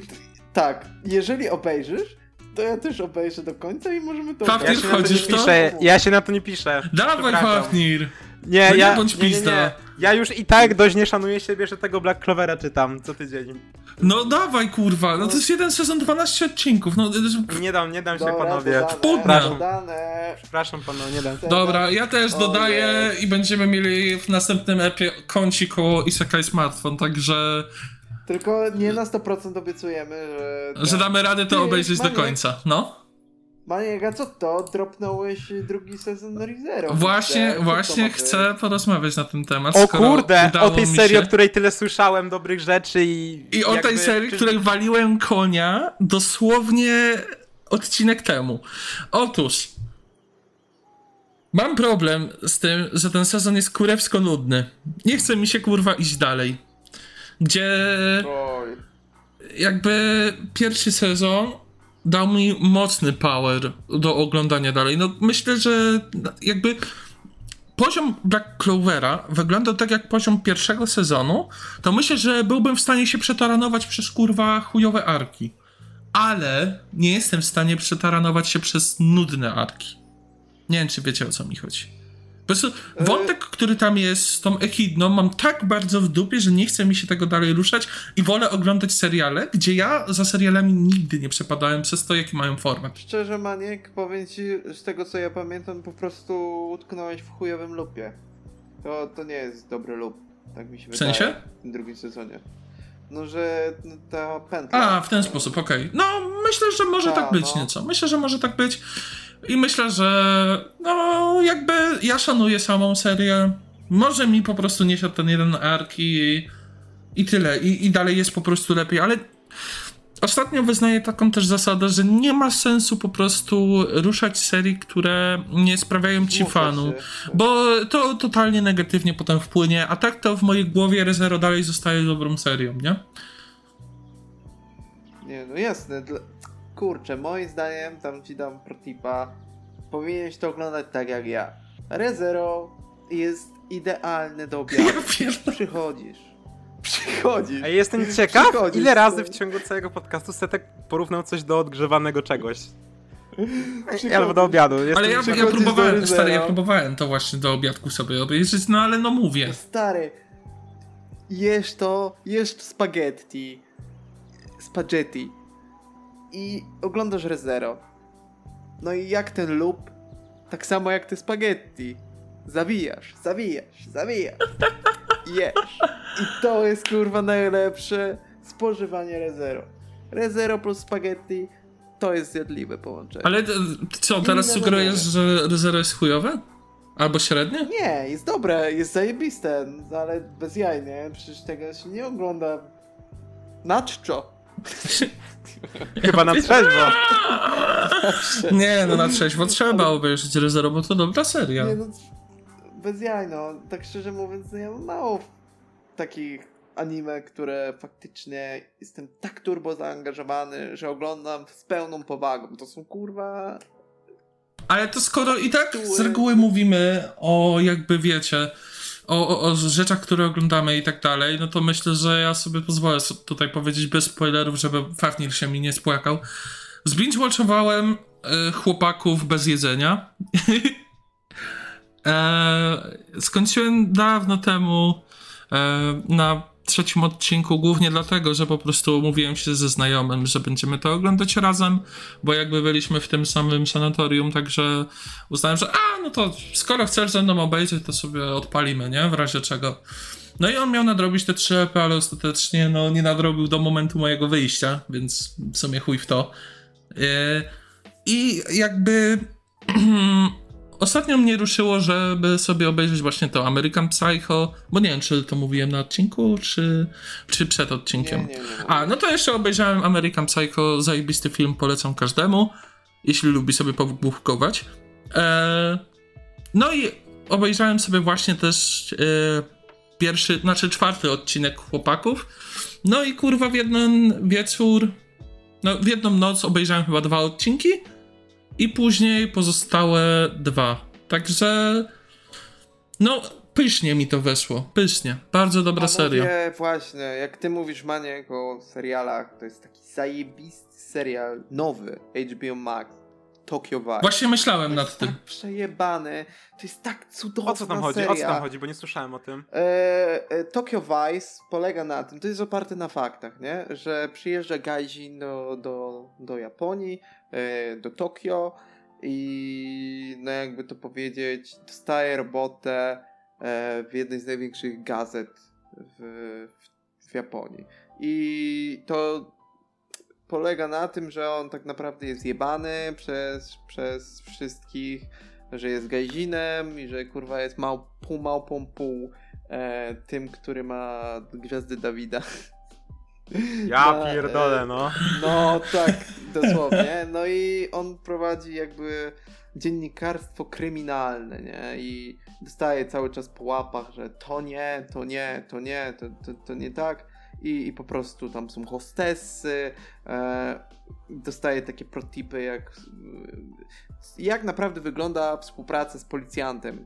t- tak, jeżeli obejrzysz, to ja też obejrzę do końca i możemy to Fafnir, Ja się na to nie wchodzisz w to? piszę, ja się na to nie piszę. Dawaj. Fafnir! Nie, No nie ja, bądź nie, nie, pizda. nie. Ja już i tak dość nie szanuję siebie, że tego Black Clovera czytam co tydzień. No dawaj, kurwa, no to jest jeden sezon, 12 odcinków, no... Nie dam, nie dam się Dobra, panowie. dodane. Przepraszam panowie, nie dam. Dobra, ja też dodaję nie. i będziemy mieli w następnym epie kącik koło Isekai Smartphone, także... Tylko nie na 100% obiecujemy, że... Że damy radę to Ty, obejrzeć do Maniek. końca, no. Maniek, a co to? Dropnąłeś drugi sezon Rizero. Właśnie, właśnie chcę porozmawiać na ten temat, O skoro kurde, udało o tej serii, się. o której tyle słyszałem dobrych rzeczy i... I o tej jakby- serii, czy- której waliłem konia dosłownie odcinek temu. Otóż mam problem z tym, że ten sezon jest kurewsko nudny. Nie chce mi się kurwa iść dalej. Gdzie jakby pierwszy sezon dał mi mocny power do oglądania dalej. No myślę, że jakby poziom Black Clovera wyglądał tak jak poziom pierwszego sezonu, to myślę, że byłbym w stanie się przetaranować przez kurwa chujowe arki. Ale nie jestem w stanie przetaranować się przez nudne arki. Nie wiem, czy wiecie o co mi chodzi. Po prostu wątek, który tam jest z tą echidną, mam tak bardzo w dupie, że nie chce mi się tego dalej ruszać i wolę oglądać seriale, gdzie ja za serialami nigdy nie przepadałem przez to, jaki mają format. Szczerze, Maniek, powiem ci, z tego co ja pamiętam, po prostu utknąłeś w chujowym lupie. To, to nie jest dobry lup, tak mi się wydaje. sensie? W tym drugim sezonie. No, że ta pętla... A, w ten sposób, okej. No, myślę, że może Ta, tak być no. nieco. Myślę, że może tak być. I myślę, że no, jakby ja szanuję samą serię. Może mi po prostu nie siadł ten jeden ark i, i tyle. I, I dalej jest po prostu lepiej, ale ostatnio wyznaję taką też zasadę, że nie ma sensu po prostu ruszać serii, które nie sprawiają ci fanu. Bo to totalnie negatywnie potem wpłynie, a tak to w mojej głowie ReZero dalej zostaje dobrą serią, nie? Nie, no jasne. Kurczę, moim zdaniem, tam ci dam protipa, powinieneś to oglądać tak jak ja. ReZero jest idealny do obiadu. Ja. Przychodzisz. Przychodzisz. A jestem ciekaw, ile razy w ciągu całego podcastu Setek porównał coś do odgrzewanego czegoś. Albo do obiadu. Jestem Ale ja, ja próbowałem, stary, ja próbowałem to właśnie do obiadku sobie obejrzeć, no ale no mówię. Stary, jesz to, jesz spaghetti. Spaghetti. I oglądasz ReZero. No i jak ten lub, tak samo jak te spaghetti. Zawijasz, zawijasz, zawijasz. Jesz. I to jest kurwa najlepsze spożywanie ReZero. ReZero plus spaghetti to jest zjadliwe połączenie. Ale e, co, teraz Inne sugerujesz, że Rezero jest chujowe? Albo średnie? Nie, jest dobre, jest zajebiste, no ale bez jaj, nie? Przecież tego się nie ogląda na czczo. Chyba na trzeźwo. Nie, no na trzeźwo trzeba obejrzeć Rezero, bo to dobra seria. Nie, no, bez jaj, no. Tak szczerze mówiąc, no ja mam mało takich anime, które faktycznie jestem tak turbo zaangażowany, że oglądam z pełną powagą. To są kurwa... Ale to skoro i tak z reguły mówimy o jakby wiecie, o, o, o rzeczach, które oglądamy i tak dalej, no to myślę, że ja sobie pozwolę tutaj powiedzieć bez spoilerów, żeby Fafnir się mi nie spłakał. Zbinge-watchowałem e, chłopaków bez jedzenia. e, skończyłem dawno temu e, na trzecim odcinku, głównie dlatego, że po prostu umówiłem się ze znajomym, że będziemy to oglądać razem, bo jakby byliśmy w tym samym sanatorium, także uznałem, że a, no to skoro chcesz ze mną obejrzeć, to sobie odpalimy, nie? W razie czego. No i on miał nadrobić te trzy EP, ale ostatecznie no, nie nadrobił do momentu mojego wyjścia, więc w sumie chuj w to. Yy, I jakby ostatnio mnie ruszyło, żeby sobie obejrzeć właśnie to American Psycho, bo nie wiem, czy to mówiłem na odcinku, czy, czy przed odcinkiem. Nie, nie, nie. A, no to jeszcze obejrzałem American Psycho, zajebisty film, polecam każdemu, jeśli lubi sobie pobuchkować. Eee, no i obejrzałem sobie właśnie też e, pierwszy, znaczy czwarty odcinek Chłopaków. No i kurwa w jeden wieczór, no w jedną noc obejrzałem chyba dwa odcinki i później pozostałe dwa. Także no pysznie mi to weszło, pysznie. Bardzo dobra seria. Panowie, właśnie, jak ty mówisz, Maniek, o serialach, to jest taki zajebisty serial, nowy, HBO Max, Tokyo Vice. Właśnie myślałem To nad jest tym. tak przejebany, to jest tak cudowna O co tam chodzi? seria. O co tam chodzi? Bo nie słyszałem o tym. E, e, Tokyo Vice polega na tym, to jest oparte na faktach, nie? że przyjeżdża Gaijin do, do, do Japonii, e, do Tokio i no jakby to powiedzieć, dostaje robotę e, w jednej z największych gazet w, w, w Japonii. I to polega na tym, że on tak naprawdę jest jebany przez, przez wszystkich, że jest gajzinem i że kurwa jest mał, pół małpą, pół e, tym, który ma gwiazdy Dawida. Ja Na, pierdolę, no. No tak, dosłownie. No i on prowadzi jakby dziennikarstwo kryminalne, nie? I dostaje cały czas po łapach, że to nie, to nie, to nie, to, to, to nie tak. I, I po prostu tam są hostessy, e, dostaje takie protipy, jak, jak naprawdę wygląda współpraca z policjantem e,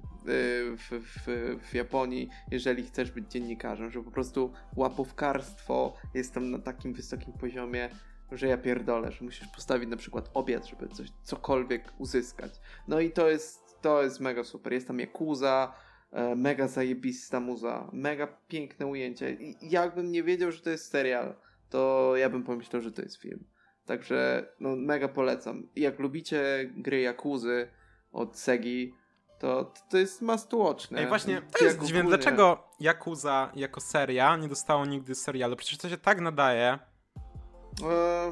w, w, w Japonii, jeżeli chcesz być dziennikarzem, że po prostu łapówkarstwo jest tam na takim wysokim poziomie, że ja pierdolę, że musisz postawić na przykład obiad, żeby coś, cokolwiek uzyskać. No i to jest, to jest mega super. Jest tam Yakuza, e, mega zajebista muza, mega piękne ujęcie. I jakbym nie wiedział, że to jest serial, to ja bym pomyślał, że to jest film. Także no, mega polecam. I jak lubicie gry Yakuzy od Segi, to, to jest must watch, nie? Ej, właśnie, to jest dziwne. Dlaczego Yakuza jako seria nie dostało nigdy serialu? Przecież to się tak nadaje. E,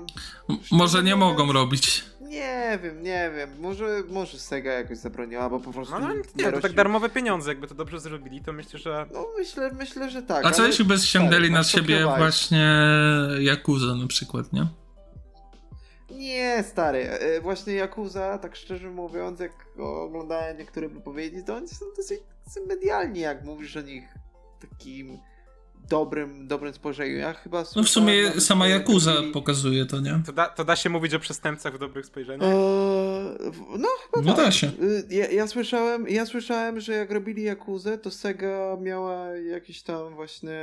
M- może nie mogą robić. Nie wiem, nie wiem. Może, może Sega jakoś zabroniła, bo po prostu. No, no nie, to rośnie- tak darmowe pieniądze, jakby to dobrze zrobili, to myślę, że... No myślę, myślę, że tak. A co jeśli by ściągnęli stary, na siebie właśnie Yakuza na przykład, nie? Nie, stary. e, Właśnie Yakuza, tak szczerze mówiąc, jak oglądałem niektóre wypowiedzi, to oni są dosyć medialni, jak mówisz o nich takim dobrym, dobrym spojrzeniu. Ja chyba No w sumie sama robili- pokazuje to, nie? To da, to da się mówić o przestępcach w dobrych spojrzeniach? Eee, no, chyba No tak. da się. Y, Ja, ja, słyszałem, ja słyszałem, że jak robili Jakuzę, to Sega miała jakieś tam właśnie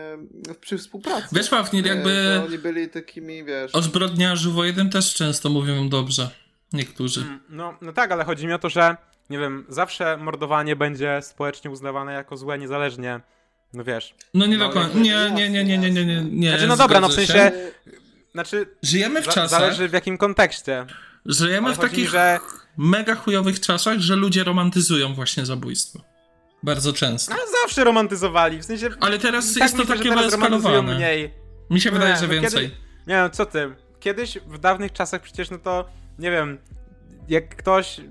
przy współpracy. Wiesz, Pawnir, E, jakby Oni byli takimi, wiesz... o zbrodniarzu wojennym też często mówią dobrze. Niektórzy. Mm, No, no tak, ale chodzi mi o to, że nie wiem, zawsze mordowanie będzie społecznie uznawane jako złe, niezależnie, no wiesz. No nie No, do końca. Nie, nie, nie, nie, nie, nie, nie, nie. Znaczy, no dobra, no w sensie-. Znaczy, Żyjemy w za, czasach, zależy w jakim kontekście. żyjemy Ale w mi, takich że mega chujowych czasach, że ludzie romantyzują właśnie zabójstwo. Bardzo często. ale zawsze romantyzowali, w sensie... Ale teraz tak jest to że takie wyeskalowane. mniej. Mi się wydaje, Nie, że no więcej. Kiedy, nie no, co ty? Kiedyś, w dawnych czasach przecież, no to, nie wiem, jak ktoś,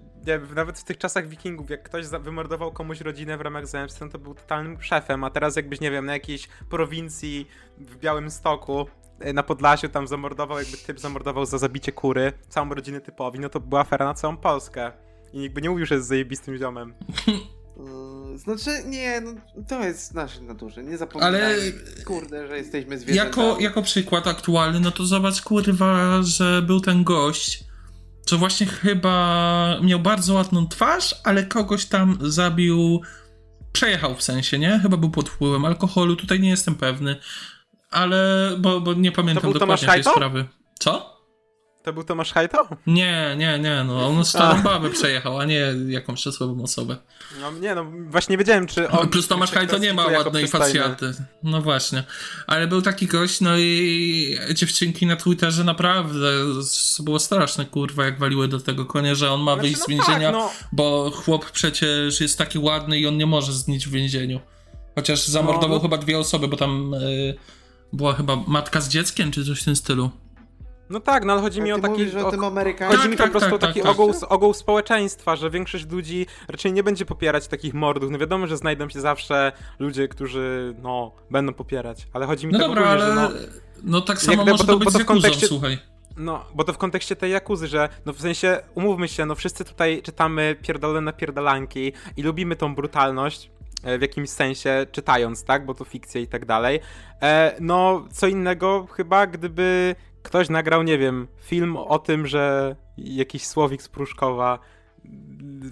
nawet w tych czasach wikingów, jak ktoś wymordował komuś rodzinę w ramach zemsty, no to był totalnym szefem, a teraz jakbyś, nie wiem, na jakiejś prowincji w Białym Stoku, e, na Podlasiu tam zamordował, jakby typ zamordował za zabicie kury, całą rodzinę typowi, no to była afera na całą Polskę. I nikt by nie mówił, że jest zajebistym ziomem. y, Znaczy, nie, no, to jest w naszej naturze. Nie zapominajmy, Ale kurde, że jesteśmy zwierzętami. jako, jako przykład aktualny, no to zobacz, kurwa, że był ten gość, co właśnie chyba miał bardzo ładną twarz, ale kogoś tam zabił, przejechał w sensie, nie? Chyba był pod wpływem alkoholu, tutaj nie jestem pewny, ale, bo, bo nie pamiętam był Tomasz dokładnie tej Hajto? sprawy. Co? To był Tomasz Hajto? Nie, nie, nie, no on starą babę przejechał, a nie jakąś szczęśliwą osobę. No nie, no właśnie nie wiedziałem, czy on... Plus Tomasz Hajto nie ma ładnej facjaty. No właśnie. Ale był taki gość, no i dziewczynki na Twitterze naprawdę było straszne, kurwa, jak waliły do tego konia, że on ma Znaczy, wyjść z no więzienia, tak, no. bo chłop przecież jest taki ładny i on nie może zgnić w więzieniu. Chociaż zamordował no. chyba dwie osoby, bo tam y, była chyba matka z dzieckiem, czy coś w tym stylu. No tak, no ale chodzi mi o taki... mówisz o tym Chodzi mi Tak, po prostu tak, o taki tak, tak. ogół, ogół społeczeństwa, że większość ludzi raczej nie będzie popierać takich mordów. No wiadomo, że znajdą się zawsze ludzie, którzy, no, będą popierać. Ale chodzi mi No tak dobra, ogólnie, ale że no... no tak samo jakby, może bo to- to być bo to z Jakuzą, kontekście- słuchaj. No, bo to w kontekście tej Jakuzy, że no w sensie, umówmy się, no wszyscy tutaj czytamy pierdolone pierdolanki i lubimy tą brutalność e, w jakimś sensie, czytając, tak, bo to fikcja i tak dalej. E, no, co innego chyba, gdyby ktoś nagrał, nie wiem, film o tym, że jakiś Słowik z Pruszkowa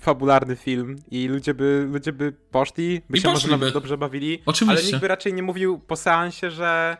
fabularny film i ludzie by, ludzie by poszli, by I się może poszliby. nawet dobrze bawili, Oczywiście. ale nikt by raczej nie mówił po seansie, że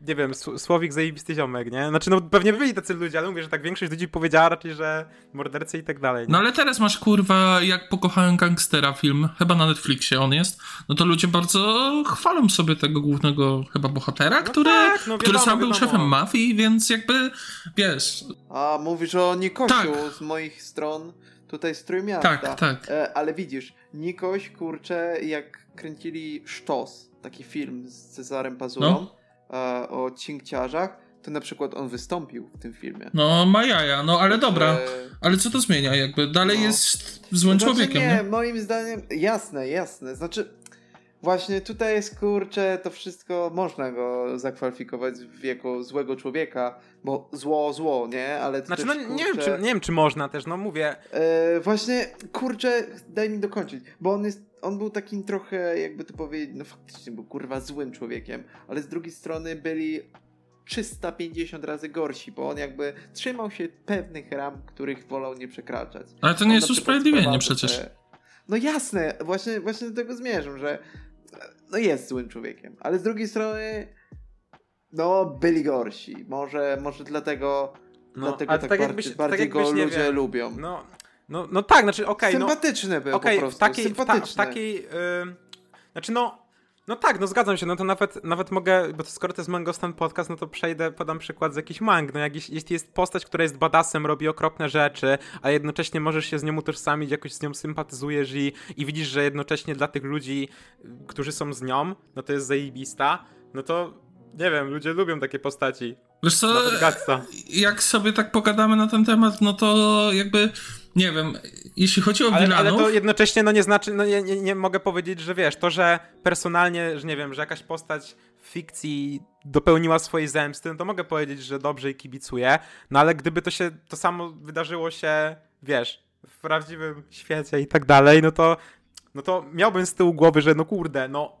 nie wiem, Sł- Słowik zajebisty ziomek, nie? Znaczy, no pewnie by byli tacy ludzie, ale mówię, że tak większość ludzi powiedziała raczej, że mordercy i tak dalej. nie? No ale teraz masz kurwa, jak pokochałem gangstera film, chyba na Netflixie on jest, no to ludzie bardzo chwalą sobie tego głównego chyba bohatera, który, tak, no który wiadomo, sam był wiadomo. szefem mafii, więc jakby, wiesz, A, mówisz o Nikosiu Tak. z moich stron, tutaj z Trójmiasta. tak, tak. E, ale widzisz, Nikoś, kurczę, jak kręcili Sztos, taki film z Cezarem Pazurą No. E, o cinkciarzach, to na przykład on wystąpił w tym filmie. No ma jaja, no ale dobra, ale co to zmienia jakby, dalej No. jest złym znaczy człowiekiem, nie, nie? moim zdaniem, jasne, jasne, znaczy właśnie tutaj jest, kurczę, to wszystko można go zakwalifikować w jako złego człowieka, bo zło, zło, nie? Ale to Znaczy, też, no nie wiem, kurczę, czy, nie wiem, czy można też, no mówię, E, właśnie, kurczę, daj mi dokończyć, bo on jest, on był takim trochę, jakby to powiedzieć, no faktycznie był kurwa złym człowiekiem, ale z drugiej strony byli 350 razy gorsi, bo on jakby trzymał się pewnych ram, których wolał nie przekraczać. Ale to On nie na jest usprawiedliwienie przecież. te- No jasne, właśnie, właśnie do tego zmierzam, że no jest złym człowiekiem, ale z drugiej strony no byli gorsi. Może, może dlatego, no, dlatego tak, tak bardziej, jakbyś, tak bardziej jakbyś, go ludzie wiem, lubią. no, no, no tak, znaczy, okej, no, Sympatyczny był Okej, po prostu, w takiej, w, ta, w takiej, y, znaczy no, no tak, no zgadzam się, no to nawet, nawet mogę, bo to skoro to jest Mangostan Podcast, no to przejdę, podam przykład z jakichś mang, no jak jeśli jest postać, która jest badasem, robi okropne rzeczy, a jednocześnie możesz się z nią utożsamić, jakoś z nią sympatyzujesz i, i widzisz, że jednocześnie dla tych ludzi, którzy są z nią, no to jest zajebista, no to, nie wiem, ludzie lubią takie postaci, Wiesz co, jak sobie tak pogadamy na ten temat, no to jakby, nie wiem, jeśli chodzi o Ale, Wilanów... ale to jednocześnie no nie znaczy, no nie, nie, nie mogę powiedzieć, że wiesz, to, że personalnie, że nie wiem, że jakaś postać w fikcji dopełniła swojej zemsty, no to mogę powiedzieć, że dobrze i kibicuję, no ale gdyby to się, to samo wydarzyło się, wiesz, w prawdziwym świecie i tak dalej, no to, no to miałbym z tyłu głowy, że no kurde, no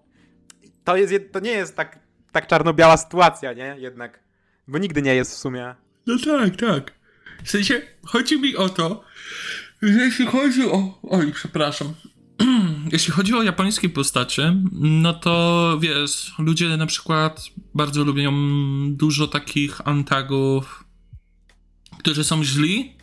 to jest, to nie jest tak, tak czarno-biała sytuacja, nie? Jednak, bo nigdy nie jest w sumie. No tak, tak. W sensie, chodzi mi o to, że jeśli chodzi o... Oj, przepraszam. jeśli chodzi o japońskie postacie, no to wiesz, ludzie na przykład bardzo lubią dużo takich antagów, którzy są źli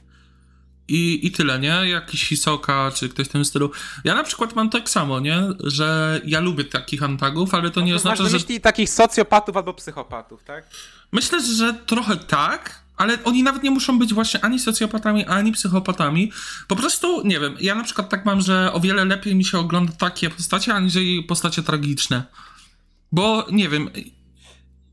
i, i tyle, nie? Jakiś Hisoka, czy ktoś w tym stylu. Ja na przykład mam tak samo, nie? Że ja lubię takich antagów, ale to nie Masz oznacza, na że... myśli takich socjopatów albo psychopatów, tak? Myślę, że trochę tak, ale oni nawet nie muszą być właśnie ani socjopatami, ani psychopatami. Po prostu, nie wiem, ja na przykład tak mam, że o wiele lepiej mi się ogląda takie postacie, aniżeli postacie tragiczne. Bo, nie wiem,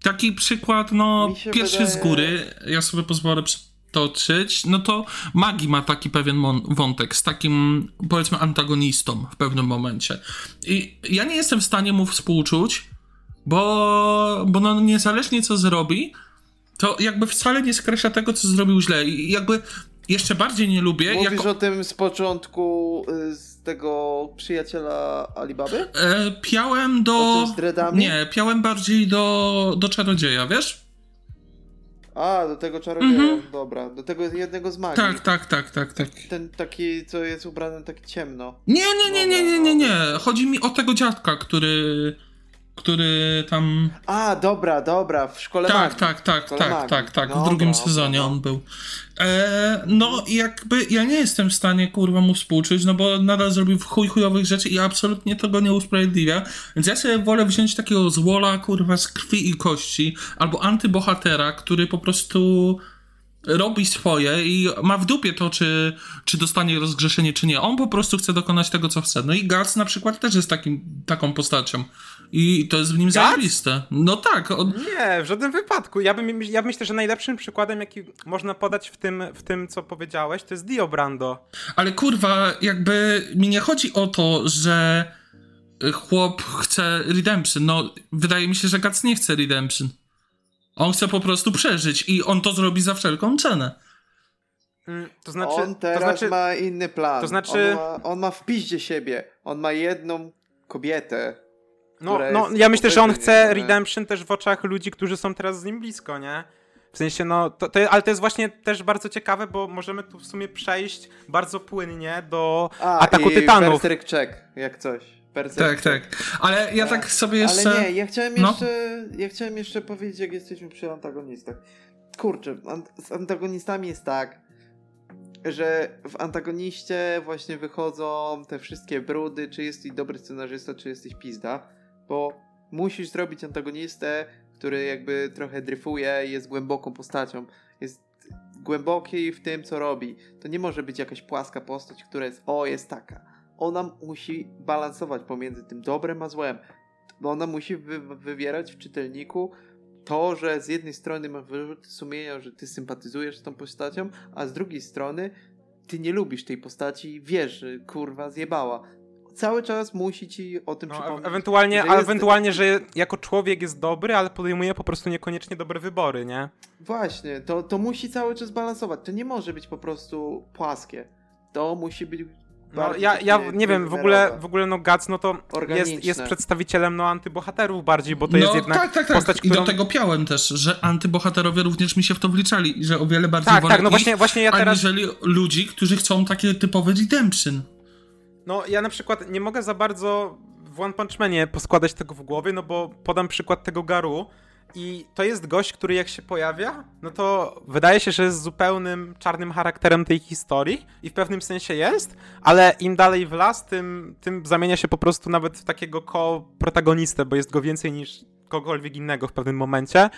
taki przykład, no, pierwszy wydaje- z góry, ja sobie pozwolę przytoczyć, no to Magi ma taki pewien wątek z takim, powiedzmy, antagonistą w pewnym momencie. I ja nie jestem w stanie mu współczuć, bo, bo no niezależnie co zrobi, to jakby wcale nie skreśla tego, co zrobił źle. I jakby jeszcze bardziej nie lubię. Mówisz jako, o tym z początku y, z tego przyjaciela Alibaby? e, piałem do. Z dreadami? Nie, piałem bardziej do, do czarodzieja, wiesz? A, do tego czarodzieja, Mhm. dobra. Do tego jednego z magii. Tak, tak, tak, tak, tak. Ten taki, co jest ubrany tak ciemno. Nie, nie, nie, nie, nie, nie, nie. Chodzi mi o tego dziadka, który. Który tam... A, dobra, dobra, w szkole Tak, magii. tak, tak, tak, magii. tak, tak, w drugim dobra, sezonie no. on był. E, no i jakby ja nie jestem w stanie kurwa mu współczuć, no bo nadal zrobił chuj chujowych rzeczy i absolutnie to go nie usprawiedliwia, więc ja sobie wolę wziąć takiego złola kurwa z krwi i kości, albo antybohatera, który po prostu robi swoje i ma w dupie to, czy, czy dostanie rozgrzeszenie, czy nie. On po prostu chce dokonać tego, co chce. No i Guts na przykład też jest takim, taką postacią. I to jest w nim zajebiste. No tak, on, Nie, w żadnym wypadku. Ja, bym, ja myślę, że najlepszym przykładem, jaki można podać w tym, w tym, co powiedziałeś, to jest Dio Brando. Ale kurwa, jakby mi nie chodzi o to, że chłop chce redemption. No, wydaje mi się, że Guts nie chce redemption. On chce po prostu przeżyć i on to zrobi za wszelką cenę. Mm, To znaczy, on teraz to znaczy, ma inny plan. to znaczy- On ma, on ma w piździe siebie. On ma jedną kobietę. No, no ja myślę, że on chce redemption też w oczach ludzi, którzy są teraz z nim blisko, nie? W sensie, no, to, to, ale to jest właśnie też bardzo ciekawe, bo możemy tu w sumie przejść bardzo płynnie do A, ataku i tytanów. Berserk check, jak coś. Berserk Tak, tak. Ale ja tak sobie jeszcze... Ale nie, ja chciałem No. jeszcze, ja chciałem jeszcze powiedzieć, jak jesteśmy przy antagonistach. Kurczę, an- z antagonistami jest tak, że w antagoniście właśnie wychodzą te wszystkie brudy, czy jesteś dobry scenarzysta, czy jesteś pizda, bo musisz zrobić antagonistę, który jakby trochę dryfuje i jest głęboką postacią. Jest głęboki w tym, co robi. To nie może być jakaś płaska postać, która jest, o, jest taka. Ona musi balansować pomiędzy tym dobrem a złem. Ona musi wy- wywierać w czytelniku to, że z jednej strony masz wyrzuty sumienia, że ty sympatyzujesz z tą postacią, a z drugiej strony ty nie lubisz tej postaci i wiesz, że kurwa zjebała. Cały czas musi ci o tym No, przypomnieć. ewentualnie, że jest- ewentualnie, że jako człowiek jest dobry, ale podejmuje po prostu niekoniecznie dobre wybory, nie? Właśnie, to, to musi cały czas balansować. To nie może być po prostu płaskie. To musi być No, ja, ja nie wiem, w ogóle, w ogóle no Guts, no to jest, jest przedstawicielem no antybohaterów bardziej, bo to no jest jednak tak, tak, tak. postać, I którą... do tego piałem też, że antybohaterowie również mi się w to wliczali i że o wiele bardziej Tak, wolę tak, no ich, właśnie, właśnie ja teraz... aniżeli ludzi, którzy chcą takie typowe redemption. No ja na przykład nie mogę za bardzo w One Punch Manie poskładać tego w głowie, no bo podam przykład tego Garu i to jest gość, który jak się pojawia, no to wydaje się, że jest zupełnym czarnym charakterem tej historii i w pewnym sensie jest, ale im dalej w las, tym, tym zamienia się po prostu nawet w takiego ko-protagonistę, bo jest go więcej niż kogokolwiek innego w pewnym momencie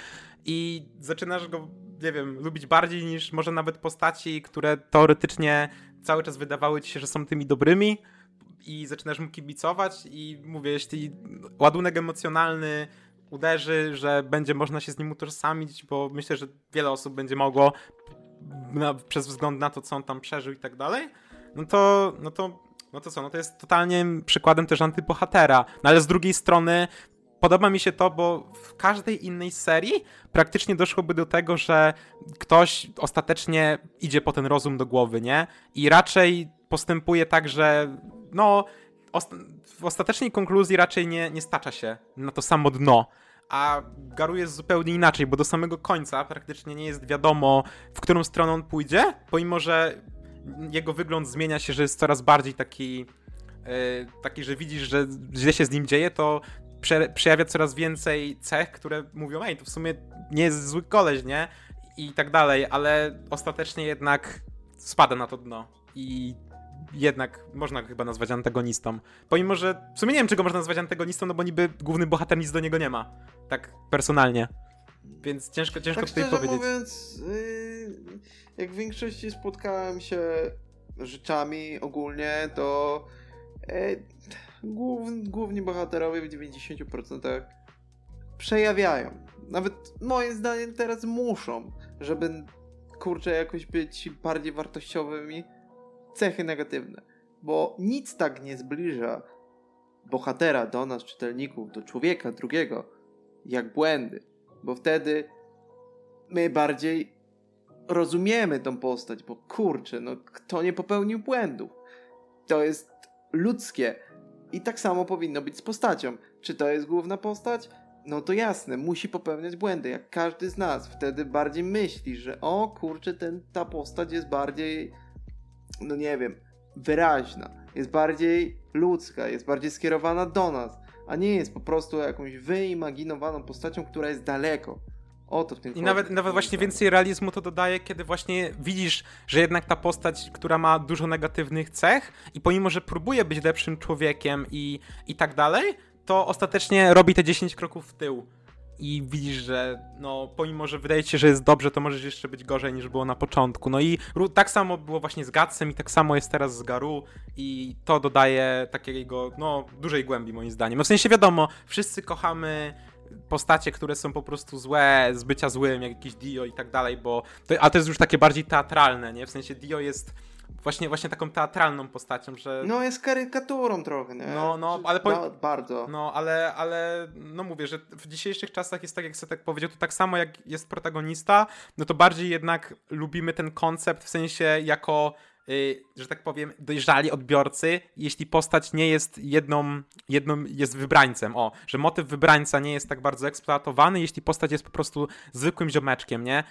i zaczynasz go, nie wiem, lubić bardziej niż może nawet postaci, które teoretycznie cały czas wydawały ci się, że są tymi dobrymi i zaczynasz mu kibicować i mówię, jeśli ładunek emocjonalny uderzy, że będzie można się z nim utożsamić, bo myślę, że wiele osób będzie mogło na, przez wzgląd na to, co on tam przeżył i tak dalej, no to, no to, no to co, no to jest totalnie przykładem też antybohatera, no ale z drugiej strony podoba mi się to, bo w każdej innej serii praktycznie doszłoby do tego, że ktoś ostatecznie idzie po ten rozum do głowy, nie? I raczej postępuje tak, że no, w ostatecznej konkluzji raczej nie, nie stacza się na to samo dno. A Garu jest zupełnie inaczej, bo do samego końca praktycznie nie jest wiadomo, w którą stronę on pójdzie, pomimo że jego wygląd zmienia się, że jest coraz bardziej taki, yy, taki że widzisz, że źle się z nim dzieje, to prze, przejawia coraz więcej cech, które mówią, ej, to w sumie nie jest zły koleś, nie? I tak dalej, ale ostatecznie jednak spada na to dno i jednak można go chyba nazwać antagonistą. Pomimo, że w sumie nie wiem, czego można nazwać antagonistą, no bo niby główny bohater nic do niego nie ma. Tak personalnie. Więc ciężko, ciężko tak tutaj powiedzieć. mówiąc, yy, jak w większości spotkałem się rzeczami ogólnie, to yy, głów, główni bohaterowie w 90% przejawiają. Nawet moim zdaniem teraz muszą, żeby kurczę jakoś być bardziej wartościowymi cechy negatywne. Bo nic tak nie zbliża bohatera do nas, czytelników, do człowieka drugiego, jak błędy. Bo wtedy my bardziej rozumiemy tą postać, bo kurczę, no kto nie popełnił błędów? To jest ludzkie. I tak samo powinno być z postacią. Czy to jest główna postać? No to jasne, musi popełniać błędy, jak każdy z nas. Wtedy bardziej myśli, że o kurczę, ten, ta postać jest bardziej, no nie wiem, wyraźna, jest bardziej ludzka, jest bardziej skierowana do nas. a nie jest po prostu jakąś wyimaginowaną postacią, która jest daleko. O to w tym I nawet, nawet właśnie więcej realizmu to dodaje, kiedy właśnie widzisz, że jednak ta postać, która ma dużo negatywnych cech i pomimo, że próbuje być lepszym człowiekiem i, i tak dalej, to ostatecznie robi te 10 kroków w tył. I widzisz, że no, pomimo, że wydaje się, że jest dobrze, to możesz jeszcze być gorzej niż było na początku. No i tak samo było właśnie z Gatsem i tak samo jest teraz z Garu i to dodaje takiego, no, dużej głębi moim zdaniem. No w sensie wiadomo, wszyscy kochamy postacie, które są po prostu złe, z bycia złym, jak jakiś Dio i tak dalej, bo to, a to jest już takie bardziej teatralne, nie? W sensie Dio jest właśnie, właśnie taką teatralną postacią, że No jest karykaturą trochę, nie? No, no, ale po- ba- Bardzo. no, ale, ale no mówię, że w dzisiejszych czasach jest tak, jak Setek powiedział, to tak samo jak jest protagonista, no to bardziej jednak lubimy ten koncept w sensie jako, y, że tak powiem, dojrzali odbiorcy, jeśli postać nie jest jedną, jedną, jest wybrańcem, o, że motyw wybrańca nie jest tak bardzo eksploatowany, jeśli postać jest po prostu zwykłym ziomeczkiem, nie?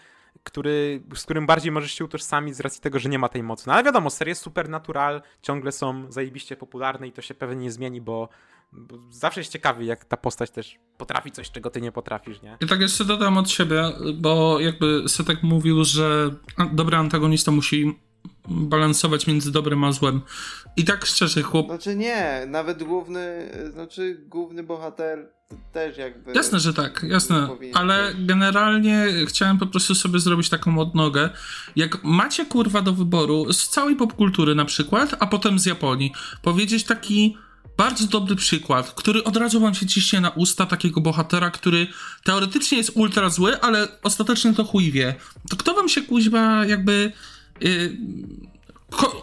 Który, z którym bardziej możesz się utożsamić z racji tego, że nie ma tej mocy. No ale wiadomo, serie Supernatural ciągle są zajebiście popularne i to się pewnie nie zmieni, bo, bo zawsze jest ciekawy, jak ta postać też potrafi coś, czego ty nie potrafisz, nie? I tak jeszcze dodam od siebie, bo jakby Setek mówił, że dobry antagonista musi balansować między dobrem a złem. I tak szczerze, chłop... Znaczy nie, nawet główny, znaczy główny bohater też jakby... Jasne, że tak, jasne, ale też. generalnie chciałem po prostu sobie zrobić taką odnogę. Jak macie kurwa do wyboru z całej popkultury na przykład, a potem z Japonii, powiedzieć taki bardzo dobry przykład, który od razu wam się ciśnie na usta takiego bohatera, który teoretycznie jest ultra zły, ale ostatecznie to chuj wie. To kto wam się kuźba jakby... Yy,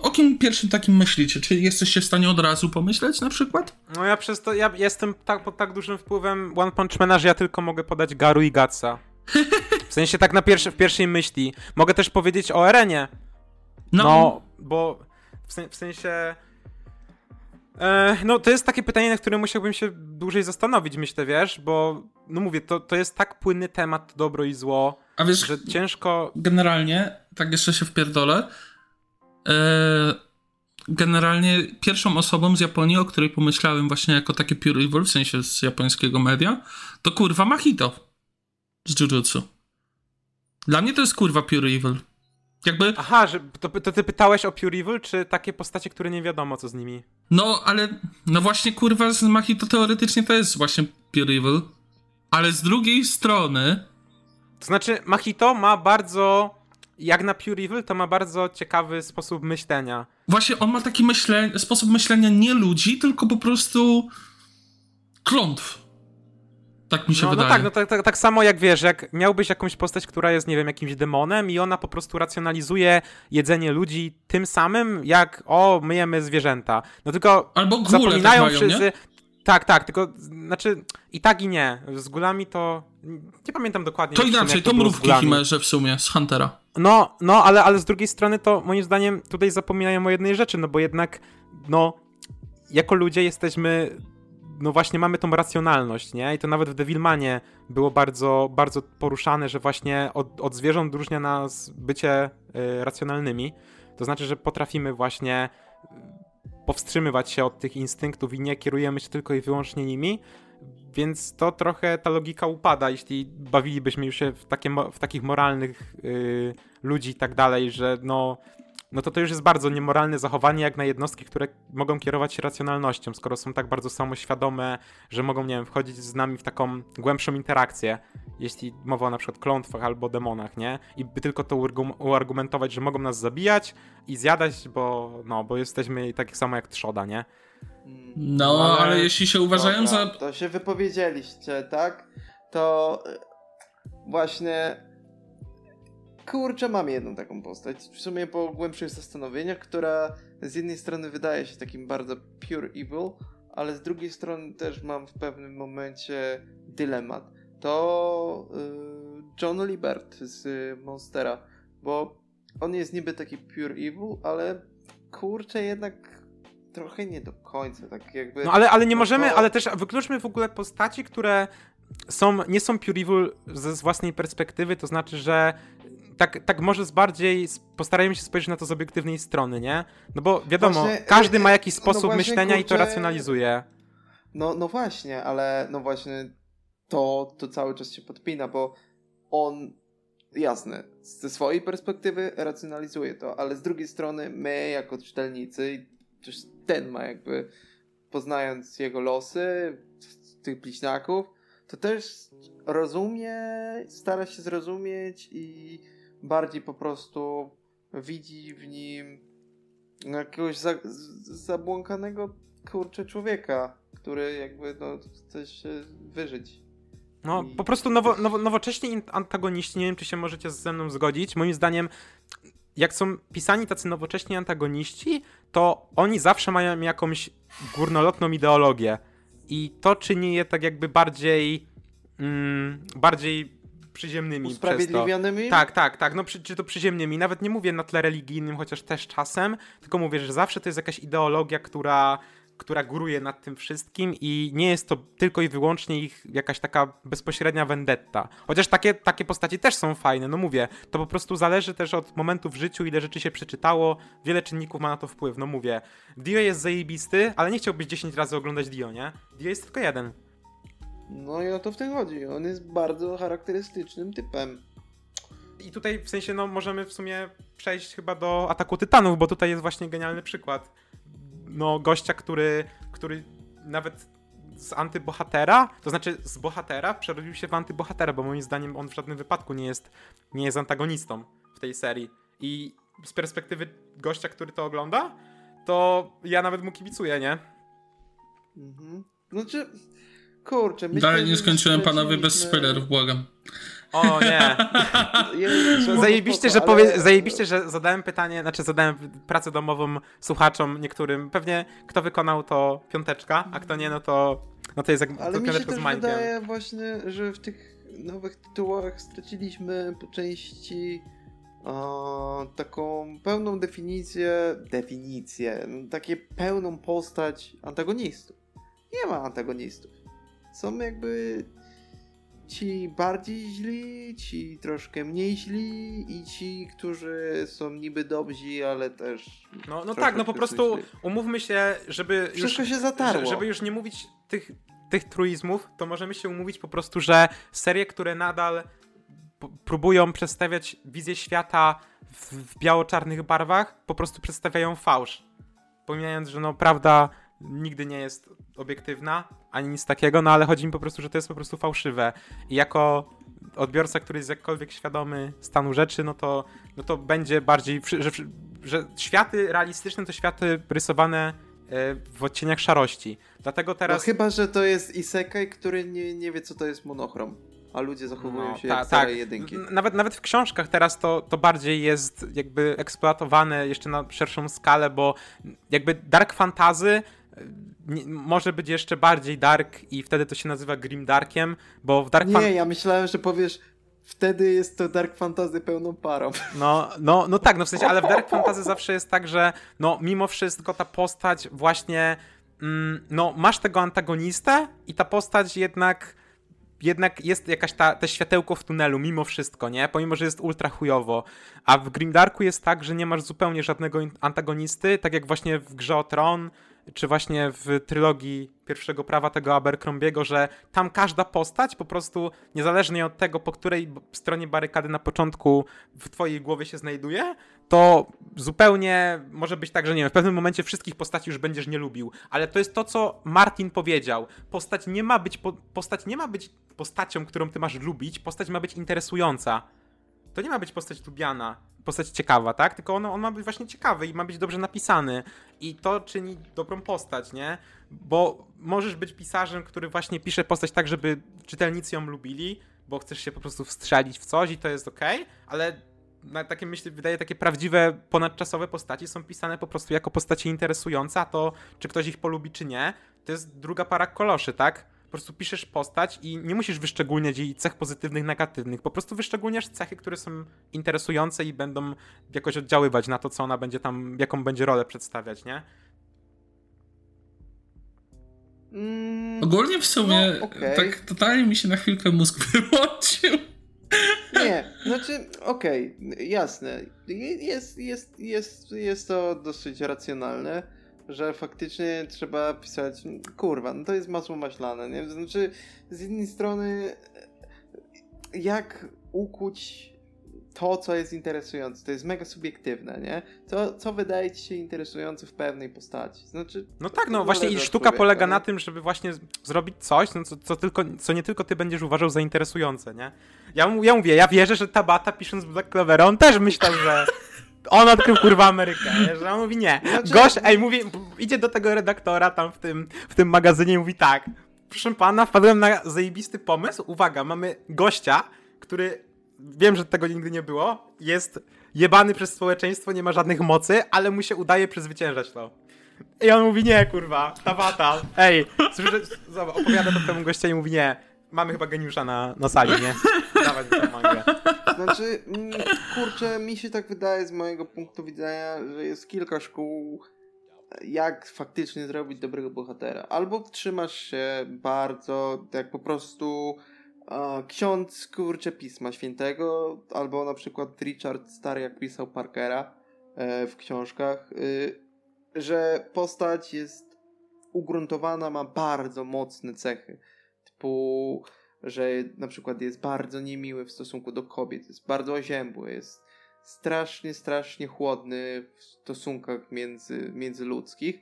o kim pierwszym takim myślicie? Czy jesteście w stanie od razu pomyśleć na przykład? No ja przez to, ja jestem tak, pod tak dużym wpływem One Punch Mana, że ja tylko mogę podać Garu i Gatsa. W sensie tak na pierwszy, w pierwszej myśli. Mogę też powiedzieć o Erenie. No, bo w, sen, w sensie. E, no, to jest takie pytanie, na które musiałbym się dłużej zastanowić, myślę, wiesz, bo no mówię, to, to jest tak płynny temat, dobro i zło, a wiesz, że ciężko. generalnie, tak jeszcze się wpierdolę, e, generalnie pierwszą osobą z Japonii, o której pomyślałem właśnie jako takie pure evil, w sensie z japońskiego media, to kurwa Mahito z Jujutsu. Dla mnie to jest kurwa pure evil. Jakby, Aha, że to, to ty pytałeś o Pure Evil, czy takie postacie, które nie wiadomo co z nimi? no ale, no właśnie kurwa z Mahito teoretycznie to jest właśnie pure evil, ale z drugiej strony, To znaczy, Mahito ma bardzo. Jak na Pure Evil, to ma bardzo ciekawy sposób myślenia. Właśnie on ma taki myśle, sposób myślenia nie ludzi, tylko po prostu klątw. Tak mi się No, no wydaje. tak, no tak, tak, tak samo jak wiesz, jak miałbyś jakąś postać, która jest, nie wiem, jakimś demonem i ona po prostu racjonalizuje jedzenie ludzi tym samym, jak o, myjemy zwierzęta. No tylko Albo gule zapominają tak mają, wszyscy. nie? Tak, tak, tylko znaczy i tak i nie. Z gulami to. Nie pamiętam dokładnie. To inaczej, to z mrówki chimerze w sumie, z Huntera. No, no, ale, ale z drugiej strony to moim zdaniem tutaj zapominają o jednej rzeczy, no bo jednak, no, jako ludzie jesteśmy, no właśnie mamy tą racjonalność, nie? I to nawet w Devilmanie było bardzo, bardzo poruszane, że właśnie od, od zwierząt różnia nas bycie y, racjonalnymi. To znaczy, że potrafimy właśnie y, powstrzymywać się od tych instynktów i nie kierujemy się tylko i wyłącznie nimi. Więc to trochę ta logika upada, jeśli bawilibyśmy już się w, takie, w takich moralnych y, ludzi i tak dalej, że no, no to to już jest bardzo niemoralne zachowanie jak na jednostki, które mogą kierować się racjonalnością, skoro są tak bardzo samoświadome, że mogą, nie wiem, wchodzić z nami w taką głębszą interakcję, jeśli mowa na przykład klątwach albo demonach, nie? I by tylko to uargum- uargumentować, że mogą nas zabijać i zjadać, bo, no, bo jesteśmy tak samo jak trzoda, nie? Mm. No, Ale- ale, jeśli się uważają Dobra, za... To się wypowiedzieliście, tak? To y, właśnie. Kurczę, mam jedną taką postać. W sumie po głębszych zastanowieniach, która z jednej strony wydaje się takim bardzo pure evil, ale z drugiej strony też mam w pewnym momencie dylemat. To y, John Libert z y, Monstera, bo on jest niby taki pure evil, ale kurczę, jednak trochę nie do końca, tak jakby... No ale, ale nie No możemy, ale też wykluczmy w ogóle postaci, które są, nie są pure evil ze z własnej perspektywy, to znaczy, że tak, tak może z bardziej postarajmy się spojrzeć na to z obiektywnej strony, nie? No bo wiadomo, Właśnie, każdy ma jakiś no sposób właśnie, myślenia i to kurczę, racjonalizuje. No, no właśnie, ale no właśnie to, to cały czas się podpina, bo on, jasne, ze swojej perspektywy racjonalizuje to, ale z drugiej strony my jako czytelnicy, ten ma jakby, poznając jego losy, tych bliźniaków, to też rozumie, stara się zrozumieć i bardziej po prostu widzi w nim jakiegoś za, zabłąkanego kurczę człowieka, który jakby no, chce się wyżyć. No, I- po prostu nowo, nowo, nowocześni antagoniści, nie wiem czy się możecie ze mną zgodzić, moim zdaniem jak są pisani tacy nowocześni antagoniści, to oni zawsze mają jakąś górnolotną ideologię i to czyni je tak jakby bardziej mm, bardziej przyziemnymi. Usprawiedliwionymi? Tak, tak, tak. No, przy, czy to przyziemnymi. Nawet nie mówię na tle religijnym, chociaż też czasem, tylko mówię, że zawsze to jest jakaś ideologia, która, która góruje nad tym wszystkim i nie jest to tylko i wyłącznie ich jakaś taka bezpośrednia vendetta. Chociaż takie, takie postaci też są fajne, no mówię, to po prostu zależy też od momentu w życiu, ile rzeczy się przeczytało, wiele czynników ma na to wpływ, no mówię. Dio jest zajebisty, ale nie chciałbyś 10 razy oglądać Dio, nie? Dio jest tylko jeden. No i o to w tym chodzi. On jest bardzo charakterystycznym typem. I tutaj w sensie, no możemy w sumie przejść chyba do ataku tytanów, bo tutaj jest właśnie genialny przykład. No, gościa, który, który nawet z antybohatera, to znaczy z bohatera przerodził się w antybohatera, bo moim zdaniem on w żadnym wypadku nie jest, nie jest antagonistą w tej serii. I z perspektywy gościa, który to ogląda, to ja nawet mu kibicuję, nie? Mhm. Znaczy, kurczę, myślę, Dalej nie skończyłem panowie bez spoilerów, błagam. O nie. Zajebiście, że powie, zajebiście, że zadałem pytanie, znaczy zadałem pracę domową słuchaczom niektórym. Pewnie kto wykonał to piąteczka, a kto nie, no to, no to jest jak Ale to mi się piąteczka też wydaje właśnie, że w tych nowych tytułach straciliśmy po części e, taką pełną definicję, definicję, takie pełną postać antagonistów. Nie ma antagonistów. Są jakby ci bardziej źli, ci troszkę mniej źli i ci, którzy są niby dobrzy, ale też No, no tak, no po prostu źli. umówmy się, żeby już, Wszystko się zatarło. że- żeby już nie mówić tych, tych truizmów, to możemy się umówić po prostu, że serie, które nadal próbują przedstawiać wizję świata w, w biało-czarnych barwach, po prostu przedstawiają fałsz. Pomijając, że no prawda nigdy nie jest obiektywna, ani nic takiego, no ale chodzi mi po prostu, że to jest po prostu fałszywe. I jako odbiorca, który jest jakkolwiek świadomy stanu rzeczy, no to, no to będzie bardziej, że, że światy realistyczne to światy rysowane e, w odcieniach szarości. Dlatego teraz... No chyba, że to jest isekai, który nie, nie wie co to jest monochrom, a ludzie zachowują No, się ta- jak tak. stare jedynki. Nawet, nawet w książkach teraz to, to bardziej jest jakby eksploatowane jeszcze na szerszą skalę, bo jakby dark fantasy y, nie, może być jeszcze bardziej dark i wtedy to się nazywa grim darkiem, bo w dark fan... Nie, ja myślałem, że powiesz wtedy jest to dark fantasy pełną parą. No, no, no tak, no w sensie, ale w Dark Fantasy zawsze jest tak, że no mimo wszystko ta postać właśnie, mm, no masz tego antagonistę i ta postać jednak, jednak jest jakaś ta, te światełko w tunelu mimo wszystko, nie? Pomimo, że jest ultra chujowo. A w Grimdarku jest tak, że nie masz zupełnie żadnego antagonisty, tak jak właśnie w Grze o Tron, czy właśnie w trylogii pierwszego prawa tego Abercrombiego, że tam każda postać po prostu, niezależnie od tego, po której stronie barykady na początku w twojej głowie się znajduje, to zupełnie może być tak, że nie wiem, w pewnym momencie wszystkich postaci już będziesz nie lubił, ale to jest to, co Martin powiedział. Postać nie ma być, po, postać nie ma być postacią, którą ty masz lubić, postać ma być interesująca. To nie ma być postać lubiana, postać ciekawa, tak? Tylko on, on ma być właśnie ciekawy i ma być dobrze napisany. I to czyni dobrą postać, nie? Bo możesz być pisarzem, który właśnie pisze postać tak, żeby czytelnicy ją lubili, bo chcesz się po prostu wstrzelić w coś i to jest okej, ale na takie myśli wydaje takie prawdziwe, ponadczasowe postaci są pisane po prostu jako postaci interesujące, a to czy ktoś ich polubi, czy nie, to jest druga para koloszy, tak? Po prostu piszesz postać i nie musisz wyszczególniać jej cech pozytywnych, negatywnych. Po prostu wyszczególniasz cechy, które są interesujące i będą jakoś oddziaływać na to, co ona będzie tam, jaką będzie rolę przedstawiać, nie? Mm, Ogólnie w sumie No, okej. tak totalnie mi się na chwilkę mózg wyłączył. nie, znaczy, okej, jasne. Jest, jest, jest, jest to dosyć racjonalne, że faktycznie trzeba pisać, kurwa, no to jest masło maślane, nie? Znaczy, z jednej strony, jak ukuć to, co jest interesujące, to jest mega subiektywne, nie? Co, co wydaje ci się interesujące w pewnej postaci? Znaczy, No tak, no to właśnie i sztuka polega nie? na tym, żeby właśnie zrobić coś, no, co, co, tylko, co nie tylko ty będziesz uważał za interesujące, nie? Ja, ja mówię, ja wierzę, że Tabata pisząc Black Clovera, on też myślał, że on odkrył kurwa Amerykę, że on mówi nie. Znaczy- Gość, ej, mówi, idzie do tego redaktora tam w tym, w tym magazynie i mówi tak, proszę pana, wpadłem na zajebisty pomysł, uwaga, mamy gościa, który, wiem, że tego nigdy nie było, jest jebany przez społeczeństwo, nie ma żadnych mocy, ale mu się udaje przezwyciężać to. I on mówi, nie, kurwa, Tabata, ej, słyszę, opowiada to temu gościa i mówi, nie, mamy chyba geniusza na, na sali, nie? Dawać mi tę mangę. Znaczy, kurczę, mi się tak wydaje z mojego punktu widzenia, że jest kilka szkół, jak faktycznie zrobić dobrego bohatera. Albo trzymasz się bardzo, jak po prostu e, ksiądz, kurczę, Pisma Świętego, albo na przykład Richard Stary, jak pisał Parkera e, w książkach, y, że postać jest ugruntowana, ma bardzo mocne cechy. Typu że na przykład jest bardzo niemiły w stosunku do kobiet, jest bardzo oziębły, jest strasznie, strasznie chłodny w stosunkach między, międzyludzkich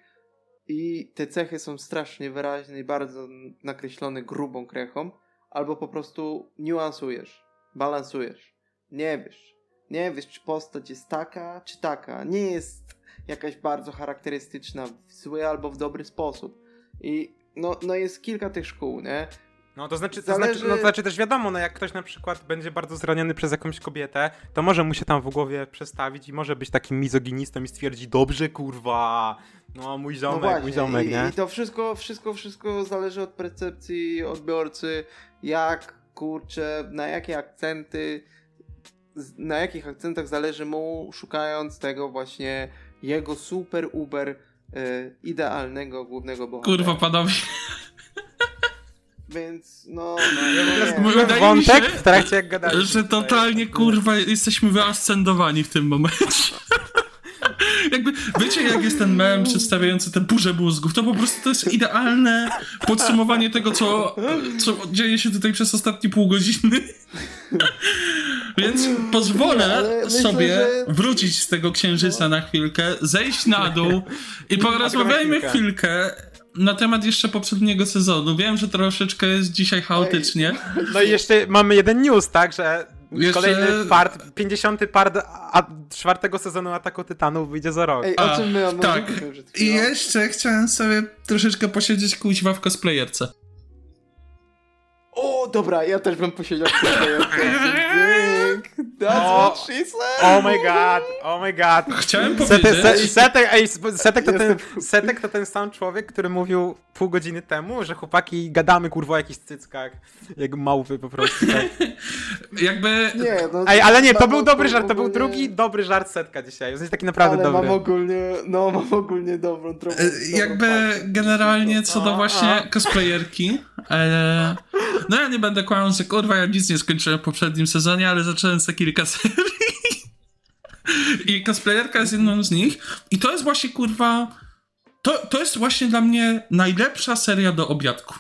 i te cechy są strasznie wyraźne i bardzo nakreślone grubą krechą, albo po prostu niuansujesz, balansujesz, nie wiesz, nie wiesz czy postać jest taka, czy taka, nie jest jakaś bardzo charakterystyczna w zły albo w dobry sposób i no, no jest kilka tych szkół, nie? No to znaczy, to, Zależy- znaczy, no, to znaczy też wiadomo, no jak ktoś na przykład będzie bardzo zraniony przez jakąś kobietę, to może mu się tam w głowie przestawić i może być takim mizoginistą i stwierdzi, dobrze kurwa, no mój ziomek, mój ziomek, i, nie? I to wszystko, wszystko, wszystko zależy od percepcji odbiorcy, jak, kurczę, na jakie akcenty, na jakich akcentach zależy mu, szukając tego właśnie jego super, uber, e, idealnego głównego bohatera. Kurwa, panowie. Więc, no, no ja nie, wątek się, w trakcie jak gadaliśmy. Że totalnie, kurwa, jesteśmy wyascendowani w tym momencie. Jakby, wiecie jak jest ten mem przedstawiający tę burzę mózgów? To po prostu to jest idealne podsumowanie tego, co, co dzieje się tutaj przez ostatnie pół godziny. Więc pozwolę Ale myślę, sobie że- wrócić z tego księżyca na chwilkę, zejść na dół i porozmawiajmy chwilkę. Na temat jeszcze poprzedniego sezonu. Wiem, że troszeczkę jest dzisiaj chaotycznie. No i jeszcze mamy jeden news, tak, że Jeszcze- kolejny part, 50 part a, czwartego sezonu Ataku Tytanów wyjdzie za rok. Ej, A, o czym my tak. I jeszcze chciałem sobie troszeczkę posiedzieć kuźwa w cosplayerce. O, dobra, ja też bym posiedział w tym That's O, what she said! Oh my god, oh my god. Chciałem Setek, powiedzieć... se, setek, ej, setek, to ten, setek to ten sam człowiek, który mówił pół godziny temu, że chłopaki gadamy kurwa o jakichś cyckach, jak małpy po prostu. Tak. Jakby... Nie, no, Ej, ale nie, to był dobry żart, to był drugi dobry żart setka dzisiaj. W sensie taki naprawdę ale dobry. mam ogólnie, no mam ogólnie dobrą trochę. e, Jakby generalnie co do A, właśnie a. cosplayerki, e, no ja nie będę kłamał, że kurwa ja nic nie skończyłem w poprzednim sezonie, ale zacząłem sobie kilka serii. I cosplayerka jest jedną z nich. I to jest właśnie kurwa. To, to jest właśnie dla mnie najlepsza seria do obiadku.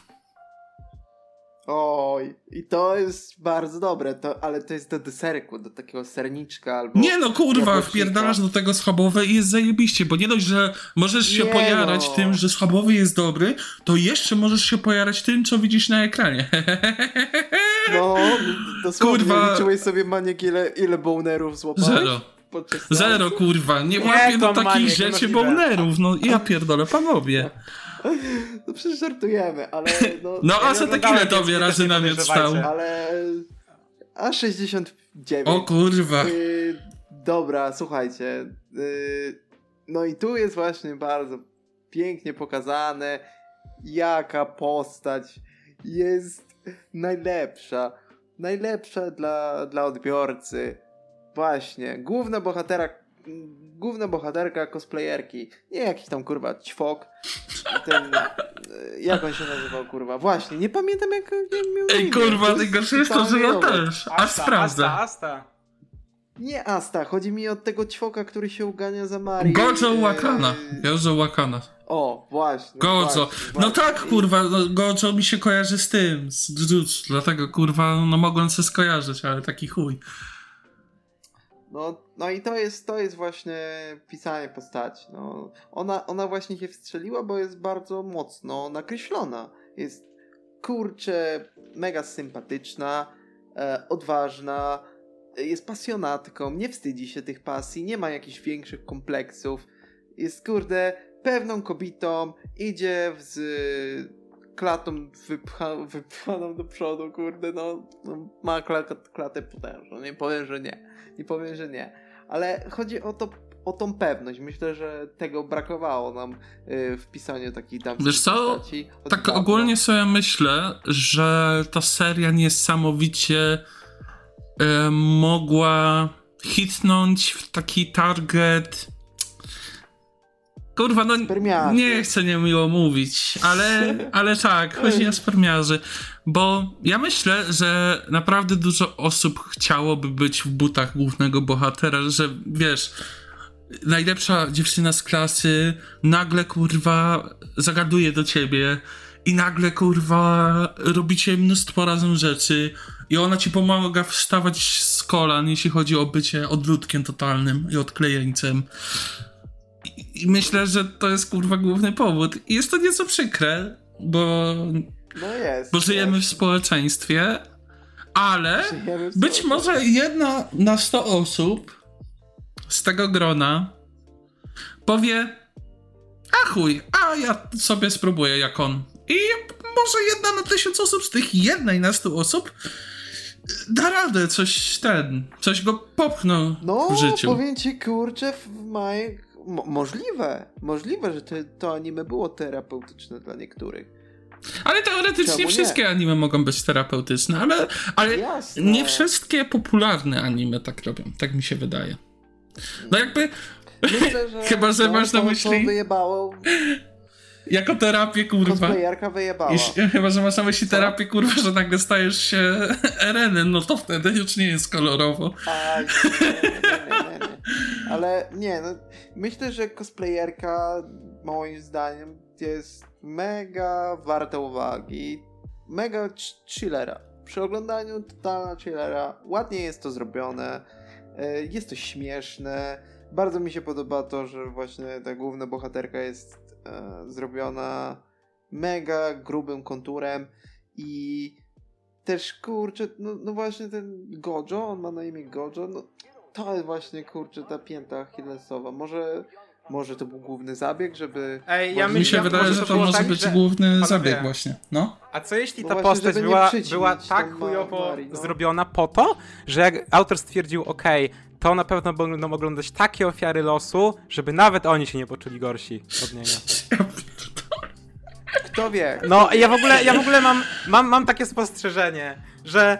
Oj, i to jest bardzo dobre, to, ale to jest do deserku, do takiego serniczka albo... Nie no kurwa, jabłecznika. wpierdalasz do tego schabowe i jest zajebiście, bo nie dość, że możesz się Nie pojarać no. tym, że schabowy jest dobry, to jeszcze możesz się pojarać tym, co widzisz na ekranie. No, dosłownie Kurwa. liczyłeś sobie maniek ile, ile bonerów złapałeś? Zero. Zero kurwa, nie Nie, łapię do takich maniek, rzeczy bonerów, no ja pierdolę, panowie. No przecież żartujemy, ale no... No Ja a co tak ile mnie razy na mnie wstał? Ale... A 69. O kurwa. Yy, dobra, słuchajcie. Yy, no i tu jest właśnie bardzo pięknie pokazane, jaka postać jest najlepsza. Najlepsza dla, dla odbiorcy. Właśnie, główna bohatera, główna bohaterka cosplayerki. Nie jakiś tam kurwa ćwok. Ten, yy, jak on się nazywał kurwa? Właśnie, nie pamiętam jak, miał Ej imię. kurwa, najgorsze jest to, że ja też. Aż sprawdzę. Asta, asta. Nie Asta, chodzi mi o tego ćwoka, który się ugania za Marię. Gojo Yy, Wakana. Gojo Wakana. O, właśnie. Gojo. właśnie, No właśnie. tak, kurwa, no, Gojo mi się kojarzy z tym, z Jujutsu, dlatego kurwa, no mogłem się skojarzyć, ale taki chuj. No, no i to jest, to jest właśnie pisanie postaci. No, ona, ona właśnie się wstrzeliła, bo jest bardzo mocno nakreślona. Jest kurczę, mega sympatyczna, e, odważna, e, jest pasjonatką, nie wstydzi się tych pasji, nie ma jakichś większych kompleksów. Jest kurde pewną kobietą, idzie z klatą wypcha, wypchaną do przodu, kurde, no, no ma klatę, klatę potężną, nie powiem, że nie. Nie powiem, że nie. Ale chodzi o to, o tą pewność. Myślę, że tego brakowało nam y, w pisaniu takich damskich Wiesz co? Tak dawna. ogólnie sobie myślę, że ta seria niesamowicie e, mogła hitnąć w taki target. Kurwa, no Spermiarzy. nie chcę niemiło mówić, ale, ale tak, chodzi o spermiarzy. Bo ja myślę, że naprawdę dużo osób chciałoby być w butach głównego bohatera, że wiesz, najlepsza dziewczyna z klasy nagle kurwa zagaduje do ciebie i nagle kurwa robicie mnóstwo razem rzeczy i ona ci pomaga wstawać z kolan, jeśli chodzi o bycie odludkiem totalnym i odklejeńcem. I, myślę, że to jest kurwa główny powód. I jest to nieco przykre, bo, No jest. bo żyjemy w jest. społeczeństwie, ale w być może jedna na 100 osób z tego grona powie a chuj, a ja sobie spróbuję jak on. I może jedna na tysiąc osób z tych jednej na 100 osób da radę coś ten, coś go popchnął No, w życiu. powiem ci, kurczę, w maj... Mo możliwe, możliwe, że to, to anime było terapeutyczne dla niektórych. Ale teoretycznie Czemu nie? wszystkie anime mogą być terapeutyczne, ale, ale Jasne. nie wszystkie popularne anime tak robią, tak mi się wydaje. No jakby Myślę, że Chyba, że no, masz na myśli- To wyjebało, jako terapię kurwa. wyjebała. Jeśli, chyba, że masz na myśli terapię, kurwa, że nagle stajesz się Erenem, no to wtedy już nie jest kolorowo. A, nie, nie, nie, nie, nie. Ale nie, no, myślę, że cosplayerka moim zdaniem jest mega warta uwagi. Mega ch- chillera. Przy oglądaniu totalna chillera. Ładnie jest to zrobione. e, Jest to śmieszne. Bardzo mi się podoba to, że właśnie ta główna bohaterka jest e, zrobiona mega grubym konturem i też kurczę, no, no właśnie ten Gojo, on ma na imię Gojo, no to jest właśnie kurczę ta pięta Achillesowa. Może, może to był główny zabieg, żeby... Ej, ja Może Mi się myślę, wydaje, że to może tak, być że- główny Panowie, zabieg właśnie, no. A co jeśli No ta właśnie, postać była, była tak chujowo Mari, no. zrobiona po to, że jak autor stwierdził, okej, to na pewno będą oglądać takie ofiary losu, żeby nawet oni się nie poczuli gorsi od niego. Kto wie? No, ja w ogóle, ja w ogóle mam, mam, mam takie spostrzeżenie, że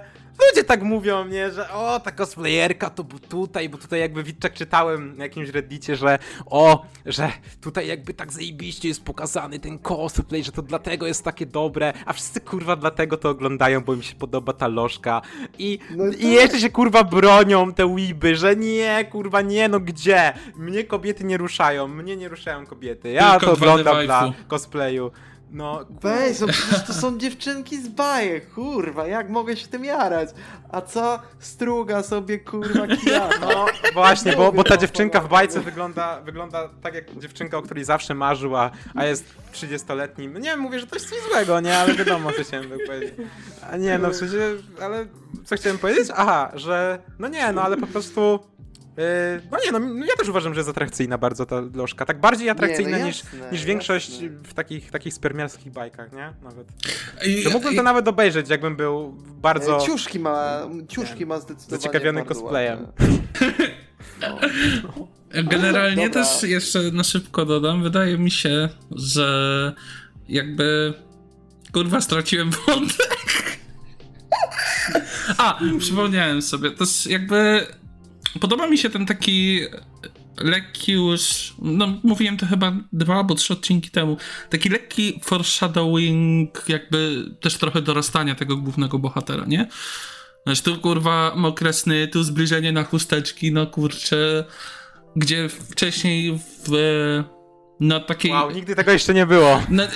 ludzie tak mówią, nie, że o, ta cosplayerka to był tutaj, bo tutaj jakby Witczak czytałem na jakimś reddicie, że o, że tutaj jakby tak zajebiście jest pokazany ten cosplay, że to dlatego jest takie dobre, a wszyscy kurwa dlatego to oglądają, bo im się podoba ta lożka i, No i tak. jeszcze się kurwa bronią te weeby, że nie, kurwa nie, no gdzie? Mnie kobiety nie ruszają, mnie nie ruszają kobiety, ja Tylko to oglądam dla cosplayu. No, Weź, no przecież to są dziewczynki z bajek, kurwa, jak mogę się tym jarać? A co struga sobie, kurwa, kija? No właśnie, bo, bo ta No, dziewczynka w no, bajce no. wygląda, wygląda tak jak dziewczynka, o której zawsze marzył, a, a jest 30-letnim. Nie mówię, że to jest coś złego, nie, ale wiadomo, co chciałem tak powiedzieć. A nie, no w sensie, ale co chciałem powiedzieć? Aha, że no nie, no ale po prostu. Yy, no nie, no, no ja też uważam, że jest atrakcyjna bardzo ta lożka. Tak bardziej atrakcyjna no niż, jasne, niż większość jasne. w takich, takich spermiarskich bajkach, nie? Nawet. I, To mógłbym to nawet obejrzeć, jakbym był bardzo. E, Ciuszki ma, ciuszki ma zdecydowanie Zaciekawiony cosplayem. No. Generalnie Dobra. też jeszcze na szybko dodam, wydaje mi się, że jakby kurwa straciłem wątek. A, przypomniałem sobie, to jest jakby podoba mi się ten taki lekki już, no mówiłem to chyba dwa albo trzy odcinki temu, taki lekki foreshadowing jakby też trochę dorastania tego głównego bohatera, nie? Znaczy tu kurwa mokre sny, tu zbliżenie na chusteczki, no kurczę, gdzie wcześniej w na takiej... Wow, nigdy tego jeszcze nie było. Na,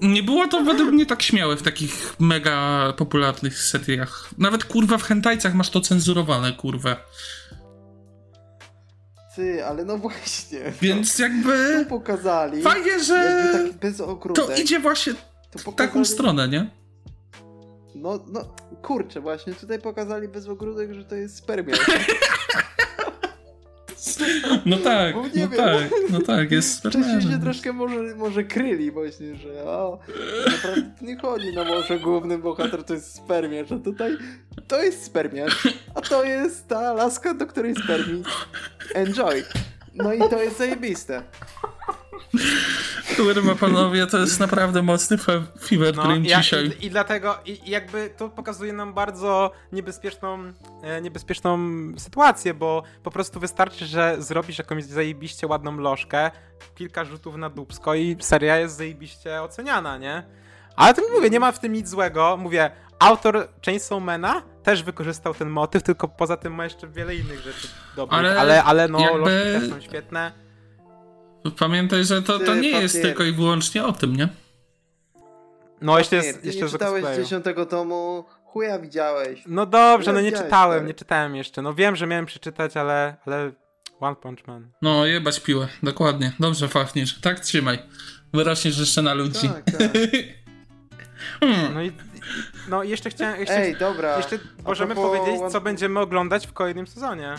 nie było to według mnie tak śmiałe w takich mega popularnych seriach. Nawet kurwa w hentajcach masz to cenzurowane, kurwa. Ty, ale no właśnie. Więc To jakby pokazali. fajnie, że tak bez ogródek. to idzie właśnie to w pokazali, taką stronę, nie? No, no, kurczę, właśnie tutaj pokazali bez ogródek, że to jest spermia. No tak, Bo no wiem. tak, no tak, jest Wcześniej się troszkę może, może kryli właśnie, że o, naprawdę nie chodzi, no może główny bohater to jest spermiarz, a tutaj to jest spermiarz, a to jest ta laska, do której spermi. Enjoy. No i to jest zajebiste. Kurwa panowie, to jest naprawdę mocny fe- fever No, dream ja, dzisiaj. i, I dlatego, i, jakby to pokazuje nam bardzo niebezpieczną, e, niebezpieczną sytuację, bo po prostu wystarczy, że zrobisz jakąś zajebiście ładną lożkę, kilka rzutów na dubsko i seria jest zajebiście oceniana, nie? Ale to mówię, nie ma w tym nic złego. Mówię, autor Chainsawmana też wykorzystał ten motyw, tylko poza tym ma jeszcze wiele innych rzeczy dobrych. Ale Ale, ale, no, jakby- lożki też są świetne. Pamiętaj, że to, to nie jest tylko i wyłącznie o tym, nie? No, jeszcze jest, ty jeszcze nie z czytałeś cosplayu. dziesiątego tomu, chuja widziałeś. No dobrze, No no nie czytałem, stary. nie czytałem jeszcze. No wiem, że miałem przeczytać, ale, ale One Punch Man. No, jebać piłę, dokładnie. Dobrze, Fafnisz. Tak trzymaj. Wyrośniesz jeszcze na ludzi. Tak, tak. Hmm. No i no jeszcze chciałem, jeszcze, Ej, dobra. jeszcze możemy powiedzieć, co będziemy oglądać w kolejnym sezonie.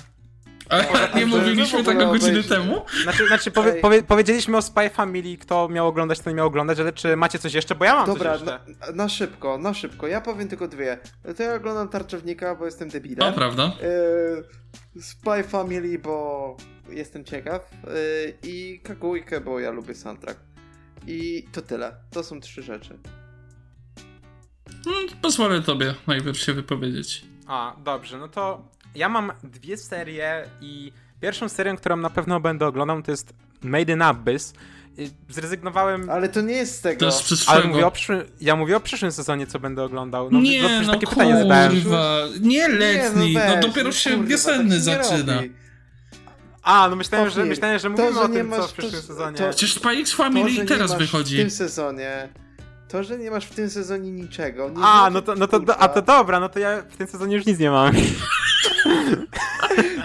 A nie to mówiliśmy tego godziny temu? Znaczy, znaczy powie, powie, powiedzieliśmy o Spy Family, kto miał oglądać, kto nie miał oglądać, ale czy macie coś jeszcze? Bo ja mam Dobra, coś jeszcze. na, na szybko, na szybko. Ja powiem tylko dwie. To ja oglądam Tarczownika, bo jestem No, debilem. prawda. Yy, Spy Family, bo jestem ciekaw. Yy, I Kagujkę, bo ja lubię soundtrack. I to tyle. To są trzy rzeczy. Hmm, pozwolę tobie najpierw się wypowiedzieć. A, dobrze, no to ja mam dwie serie i pierwszą serię, którą na pewno będę oglądał, to jest Made in Abyss. Zrezygnowałem Ale to nie jest z tego. To jest Ale przyszłego. mówię o, przyszłym, ja mówię o przyszłym sezonie, co będę oglądał. No, nie, no, no takie pytanie zadałem. kurwa. Nie letni, no, weź, dopiero się kurwa, wiosenny tak się nie zaczyna. robi. A, no myślałem, że, myślałem, że to, mówimy że o nie tym, co masz- w przyszłym to- sezonie. to- Przecież To, Family że teraz nie wychodzi. w tym sezonie. To, że nie masz w tym sezonie niczego. Nie A, znaczy, no to, no to, kurwa. a to dobra, no to ja w tym sezonie już nic nie mam.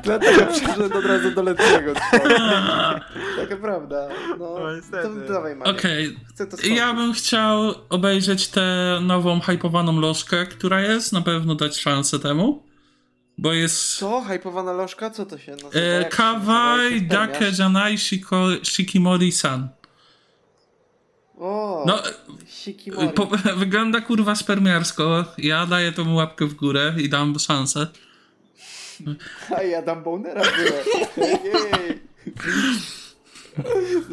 Dlatego przeszedłem od razu do letniego. Taka prawda. No, No, niestety. to dawaj, Maniek. Okej, Chcę to skończyć. ja bym chciał obejrzeć tę nową, hypowaną lożkę, która jest, na pewno dać szansę temu, bo jest Co? Hypowana lożka? Co to się nazywa? e, się Dake? Janai Shiko, Shikimori-san. O, No, Shikimori. po, wygląda kurwa spermiarsko, ja daję temu łapkę w górę i dam szansę. A ja dam bonera. Jej.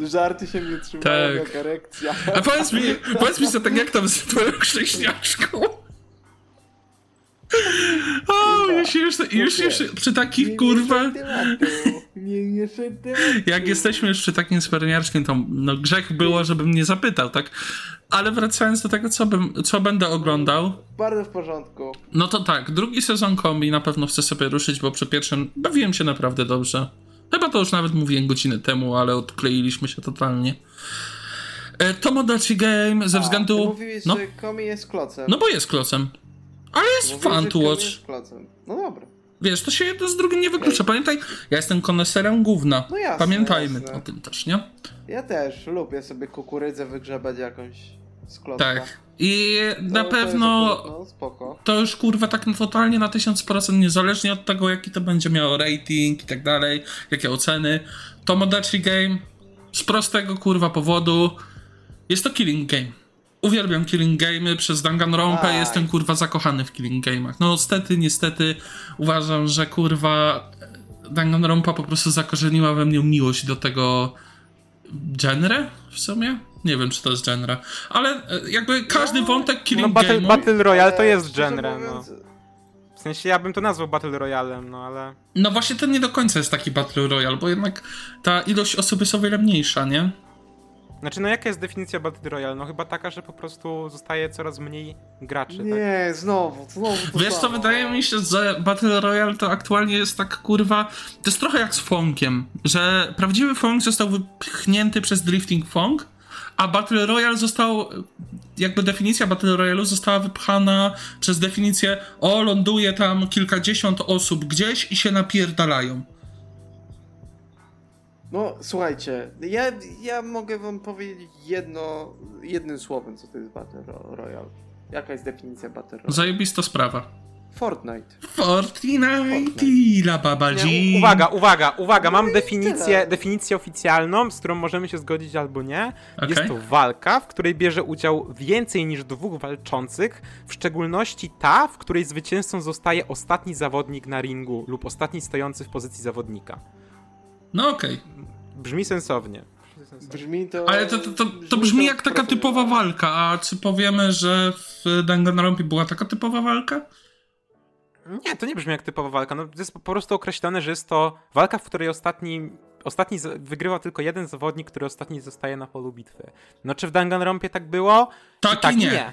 Żarty się nie trzymają, Tak. jak erekcja. A powiedz mi, powiedz mi co tak jak tam z twoją chrześcijaczką? O, już, już, już, już przy takich kurwa... Nie, nie. Jak jesteśmy już przy takim spermiarskim, to no grzech było, żebym nie zapytał, tak? Ale wracając do tego, co, bym, co będę oglądał, Bardzo w porządku. no to tak, drugi sezon kombi na pewno chcę sobie ruszyć, bo przy pierwszym bawiłem się naprawdę dobrze. Chyba to już nawet mówiłem godzinę temu, ale odkleiliśmy się totalnie. E, Tomodachi Game ze A, ty względu... mówiłeś, No, że Komi jest klocem. no bo jest klocem. Ale jest to Komi watch. No dobra. Wiesz, to się jedno z drugim nie wyklucza. Pamiętaj, ja jestem koneserem gówna. No jasne, Pamiętajmy jasne. o tym też, nie? Ja też lubię sobie kukurydzę wygrzebać jakąś z klocka. Tak. I To- na to pewno akurat, No, spoko. to już kurwa tak totalnie na 1000% niezależnie od tego jaki to będzie miało rating i tak dalej, jakie oceny. Tomodachi Game z prostego kurwa powodu jest to killing game. Uwielbiam killing game'y, przez Danganronpę Tak. jestem kurwa zakochany w killing game'ach. No niestety, niestety uważam, że kurwa Danganronpa po prostu zakorzeniła we mnie miłość do tego genre w sumie. Nie wiem, czy to jest genre, ale e, jakby każdy No, wątek No killing Battle, game'u... Battle Royale to jest genre, no. W sensie ja bym to nazwał Battle Royalem, no ale... No właśnie to nie do końca jest taki Battle Royale, bo jednak ta ilość osób jest o wiele mniejsza, nie? Znaczy, no jaka jest definicja Battle Royale? No chyba taka, że po prostu zostaje coraz mniej graczy, tak? Nie, znowu, znowu to Wiesz co, wydaje mi się, że Battle Royale to aktualnie jest tak kurwa. To jest trochę jak z Fonkiem, że prawdziwy Fong został wypchnięty przez Drifting Fong, a Battle Royale został. Jakby definicja Battle Royale'u została wypchana przez definicję o, ląduje tam kilkadziesiąt osób gdzieś i się napierdalają. No, słuchajcie, ja, ja mogę wam powiedzieć jedno, jednym słowem, co to jest Battle Ro- Royale. Jaka jest definicja Battle Royale? Zajebista sprawa. Fortnite. Fortnite, la baba Nie, G. u- uwaga, uwaga, uwaga, mam No i definicję, definicję oficjalną, z którą możemy się zgodzić albo nie. Jest Okej. to walka, w której bierze udział więcej niż dwóch walczących, w szczególności ta, w której zwycięzcą zostaje ostatni zawodnik na ringu lub ostatni stojący w pozycji zawodnika. No okej. Brzmi sensownie. Brzmi to... Ale to, to, to, to brzmi jak taka typowa walka, a czy powiemy, że w Danganronpie była taka typowa walka? Nie, to nie brzmi jak typowa walka. No, to jest po prostu określone, że jest to walka, w której ostatni, ostatni wygrywa tylko jeden zawodnik, który ostatni zostaje na polu bitwy. No czy w Danganronpie tak było? Tak, I tak i nie. nie.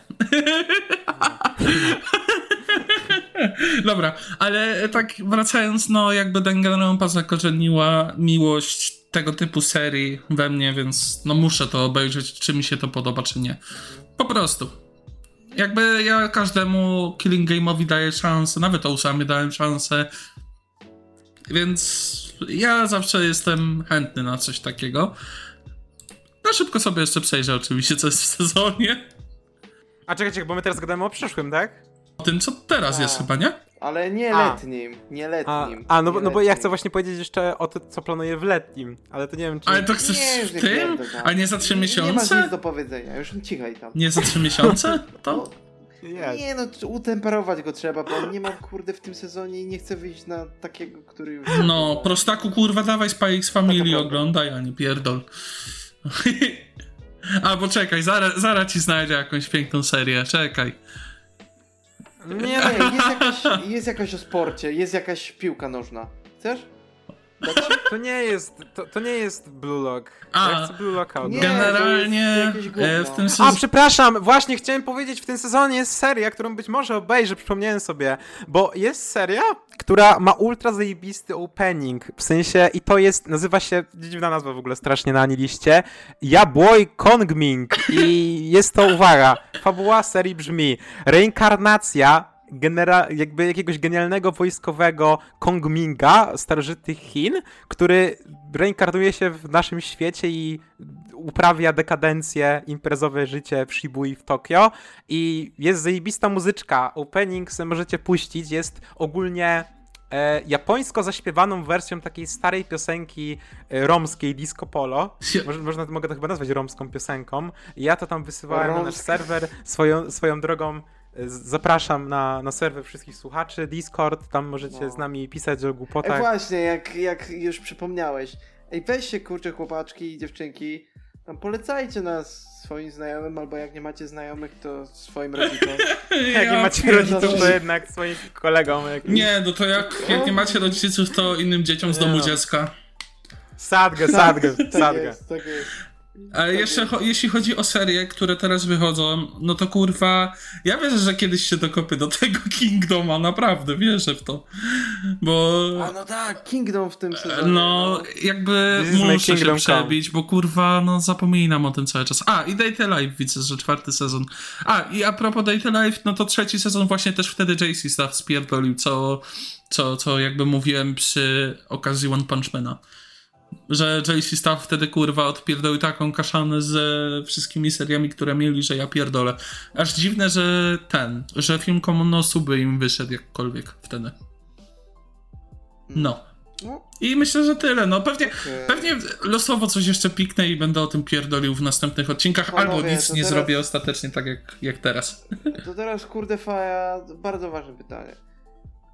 Dobra, ale tak wracając, no jakby Danganronpa zakorzeniła miłość tego typu serii we mnie, więc no muszę to obejrzeć, czy mi się to podoba, czy nie. Po prostu. Jakby ja każdemu Killing Game'owi daję szansę, nawet Ousamie dałem szansę, więc ja zawsze jestem chętny na coś takiego. Na szybko sobie jeszcze przejrzę oczywiście, co jest w sezonie. A czekajcie, bo my teraz gadamy o przyszłym, tak? O tym, co teraz A. jest chyba, nie? Ale nie A. letnim, nie A, letnim. a no, bo- nie no bo ja chcę właśnie powiedzieć jeszcze o tym, co planuję w letnim, ale to nie wiem, czy... Ale to chcesz Nie, w nie tym? A nie za trzy Nie masz miesiące? nic do powiedzenia, już cichaj tam. Nie za trzy miesiące? To? No, Jest. nie no, utemperować go trzeba, bo on nie ma kurde w tym sezonie i nie chce wyjść na takiego, który już... No, prostaku kurwa, dawaj Spy X Family Taka oglądaj, a nie pierdol. Albo czekaj, zaraz zara ci znajdzie jakąś piękną serię, czekaj. Nie, Nie, jest jakaś, jest jakaś o sporcie, jest jakaś piłka nożna. Chcesz? To nie jest, to, to nie jest Blue Lock. A. Ja chcę Blue Locka Nie. Generalnie to jest e, w tym A, sezonie... przepraszam, właśnie chciałem powiedzieć, w tym sezonie jest seria, którą być może obejrzę, przypomniałem sobie, bo jest seria, która ma ultra zajebisty opening, w sensie, i to jest, nazywa się, dziwna nazwa w ogóle strasznie na liście, Yaboy Kongming i jest to, uwaga, fabuła serii brzmi, reinkarnacja genera- jakby jakiegoś genialnego wojskowego Kongminga starożytnych Chin, który reinkarnuje się w naszym świecie i uprawia dekadencję, imprezowe życie w Shibui w Tokio i jest zajebista muzyczka. Opening sobie możecie puścić, jest ogólnie e, japońsko zaśpiewaną wersją takiej starej piosenki e, romskiej Disco Polo. Może, można, mogę to chyba nazwać romską piosenką. I ja to tam wysyłałem na nasz serwer. Swoją, swoją drogą zapraszam na, na serwer wszystkich słuchaczy, Discord, tam możecie No. z nami pisać o Ej, głupotach. właśnie, jak, jak już przypomniałeś. Ej, weźcie kurczę chłopaczki i dziewczynki, tam polecajcie nas swoim znajomym, albo jak nie macie znajomych, to swoim rodzicom. Jak nie Ja macie pierdolę. rodziców, to jednak swoim kolegom. jakimś. Nie, no to jak, jak nie macie rodziców, to innym dzieciom z Nie domu no. dziecka. Sadgę, sadgę, Tak sadgę. jest, tak jest. Ale jeszcze, cho- jeśli chodzi o serie, które teraz wychodzą, no to kurwa, ja wierzę, że kiedyś się dokopię do tego Kingdoma, naprawdę wierzę w to. Bo A no tak, Kingdom w tym sezonie. no, jakby is my muszę się przebić, bo kurwa, no zapominam o tym cały czas. A, i Date Life widzę, że czwarty sezon. A, i a propos Date Life, no to trzeci sezon właśnie też wtedy JC Staff spierdolił, co, co, co jakby mówiłem przy okazji One Punch Mana. Że JC Staff wtedy kurwa odpierdolił taką kaszanę ze wszystkimi seriami, które mieli, że ja pierdolę. Aż dziwne, że ten, że film Komonosuby im wyszedł jakkolwiek wtedy. No. No, I myślę, że tyle. No pewnie, okej. pewnie losowo coś jeszcze piknę i będę o tym pierdolił w następnych odcinkach, Panowie, albo nic nie teraz- zrobię ostatecznie tak jak, jak teraz. To teraz kurde Faja, bardzo ważne pytanie.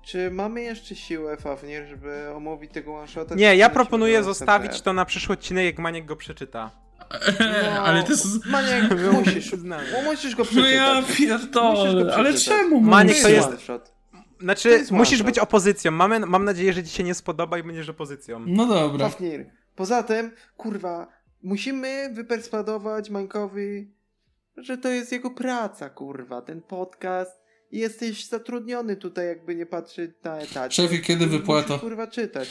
Czy mamy jeszcze siłę, Fafnir, żeby omówić tego one shota? Nie, ja proponuję zostawić to na przyszły odcinek, jak Maniek go przeczyta. No, ale to jest... Maniek, musisz, no, musisz go No przeczytać. ja Musisz go pierdolę, ale czemu Maniek, to jest- shot. To Znaczy, jest musisz być opozycją. Mamy, mam nadzieję, że ci się nie spodoba i będziesz opozycją. No dobra. Fafnir. Poza tym, kurwa, musimy wyperswadować Mańkowi, że to jest jego praca, kurwa, ten podcast. I jesteś zatrudniony tutaj, jakby nie patrzeć na etat. Szefie, kiedy wypłata? Musisz, kurwa, czytać.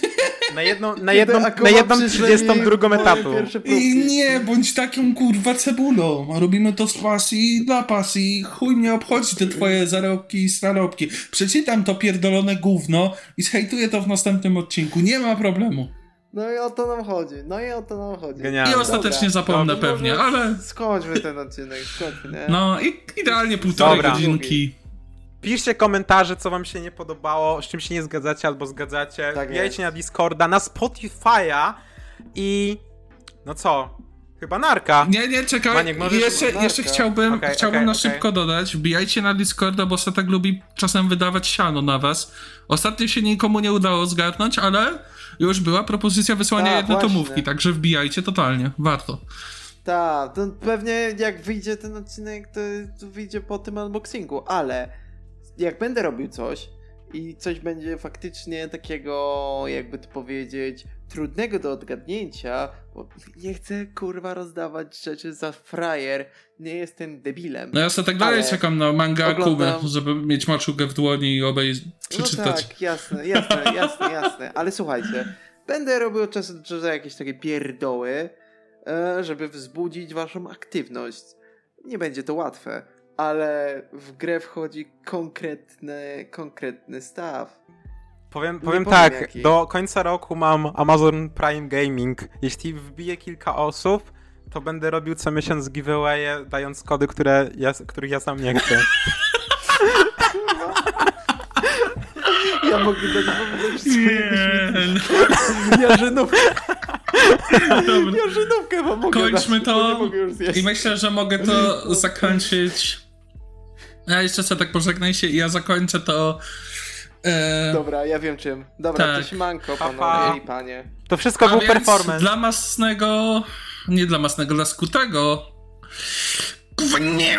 Na jedną, na jedną, na jedną przyszle mi 32 moje etatu. pierwsze I nie, bądź taką kurwa cebulą. A robimy to z pasji dla pasji. Chuj mnie obchodzi te twoje zarobki i starobki. Przeczytam to pierdolone gówno i zhejtuję to w następnym odcinku. Nie ma problemu. No i o to nam chodzi. No i o to nam chodzi. Genialne. I ostatecznie Dobra. zapomnę Dobra, pewnie, może ale Skończmy ten odcinek, skończmy, nie? no i idealnie półtorej Dobra. godzinki. Piszcie komentarze, co wam się nie podobało, z czym się nie zgadzacie albo zgadzacie. Tak Wbijajcie na Discorda, na Spotify'a i... No co? Chyba narka. Nie, nie, czekaj. Maniek, możesz- jeszcze, jeszcze chciałbym, Okej, chciałbym okej, na okej. szybko dodać. Wbijajcie na Discorda, bo Satek lubi czasem wydawać siano na was. Ostatnio się nikomu nie udało zgarnąć, ale już była propozycja wysłania A, jednej właśnie. tomówki, także wbijajcie totalnie. Warto. Tak, to pewnie jak wyjdzie ten odcinek, to, to wyjdzie po tym unboxingu, ale jak będę robił coś i coś będzie faktycznie takiego, jakby to powiedzieć, trudnego do odgadnięcia, bo nie chcę kurwa rozdawać rzeczy za frajer, nie jestem debilem. No ja sobie tak dalej Ale czekam na manga oglądam- Akumy, żeby mieć maczugę w dłoni i obej No przeczytać. tak, jasne, jasne, jasne, jasne. Ale słuchajcie, będę robił od czasu do czasu jakieś takie pierdoły, e, żeby wzbudzić waszą aktywność. Nie będzie to łatwe, ale w grę wchodzi konkretny, konkretny staw. Powiem, powiem powiem tak, jaki. do końca roku mam Amazon Prime Gaming. Jeśli wbije kilka osób, to będę robił co miesiąc giveawaye, dając kody, które ja, których ja sam nie chcę. Ja mogę dać wam Nie, Jarzynówkę, jarzynówkę wam mogę Kończmy dać, to i myślę, że mogę to zakończyć. Ja jeszcze sobie tak pożegnaj się i ja zakończę to. E, Dobra, ja wiem czym. Dobra, Tak. to pa. panowie i panie. To wszystko a był więc performance. Dla masnego. Nie dla masnego, dla skutego. Kurwa, nie.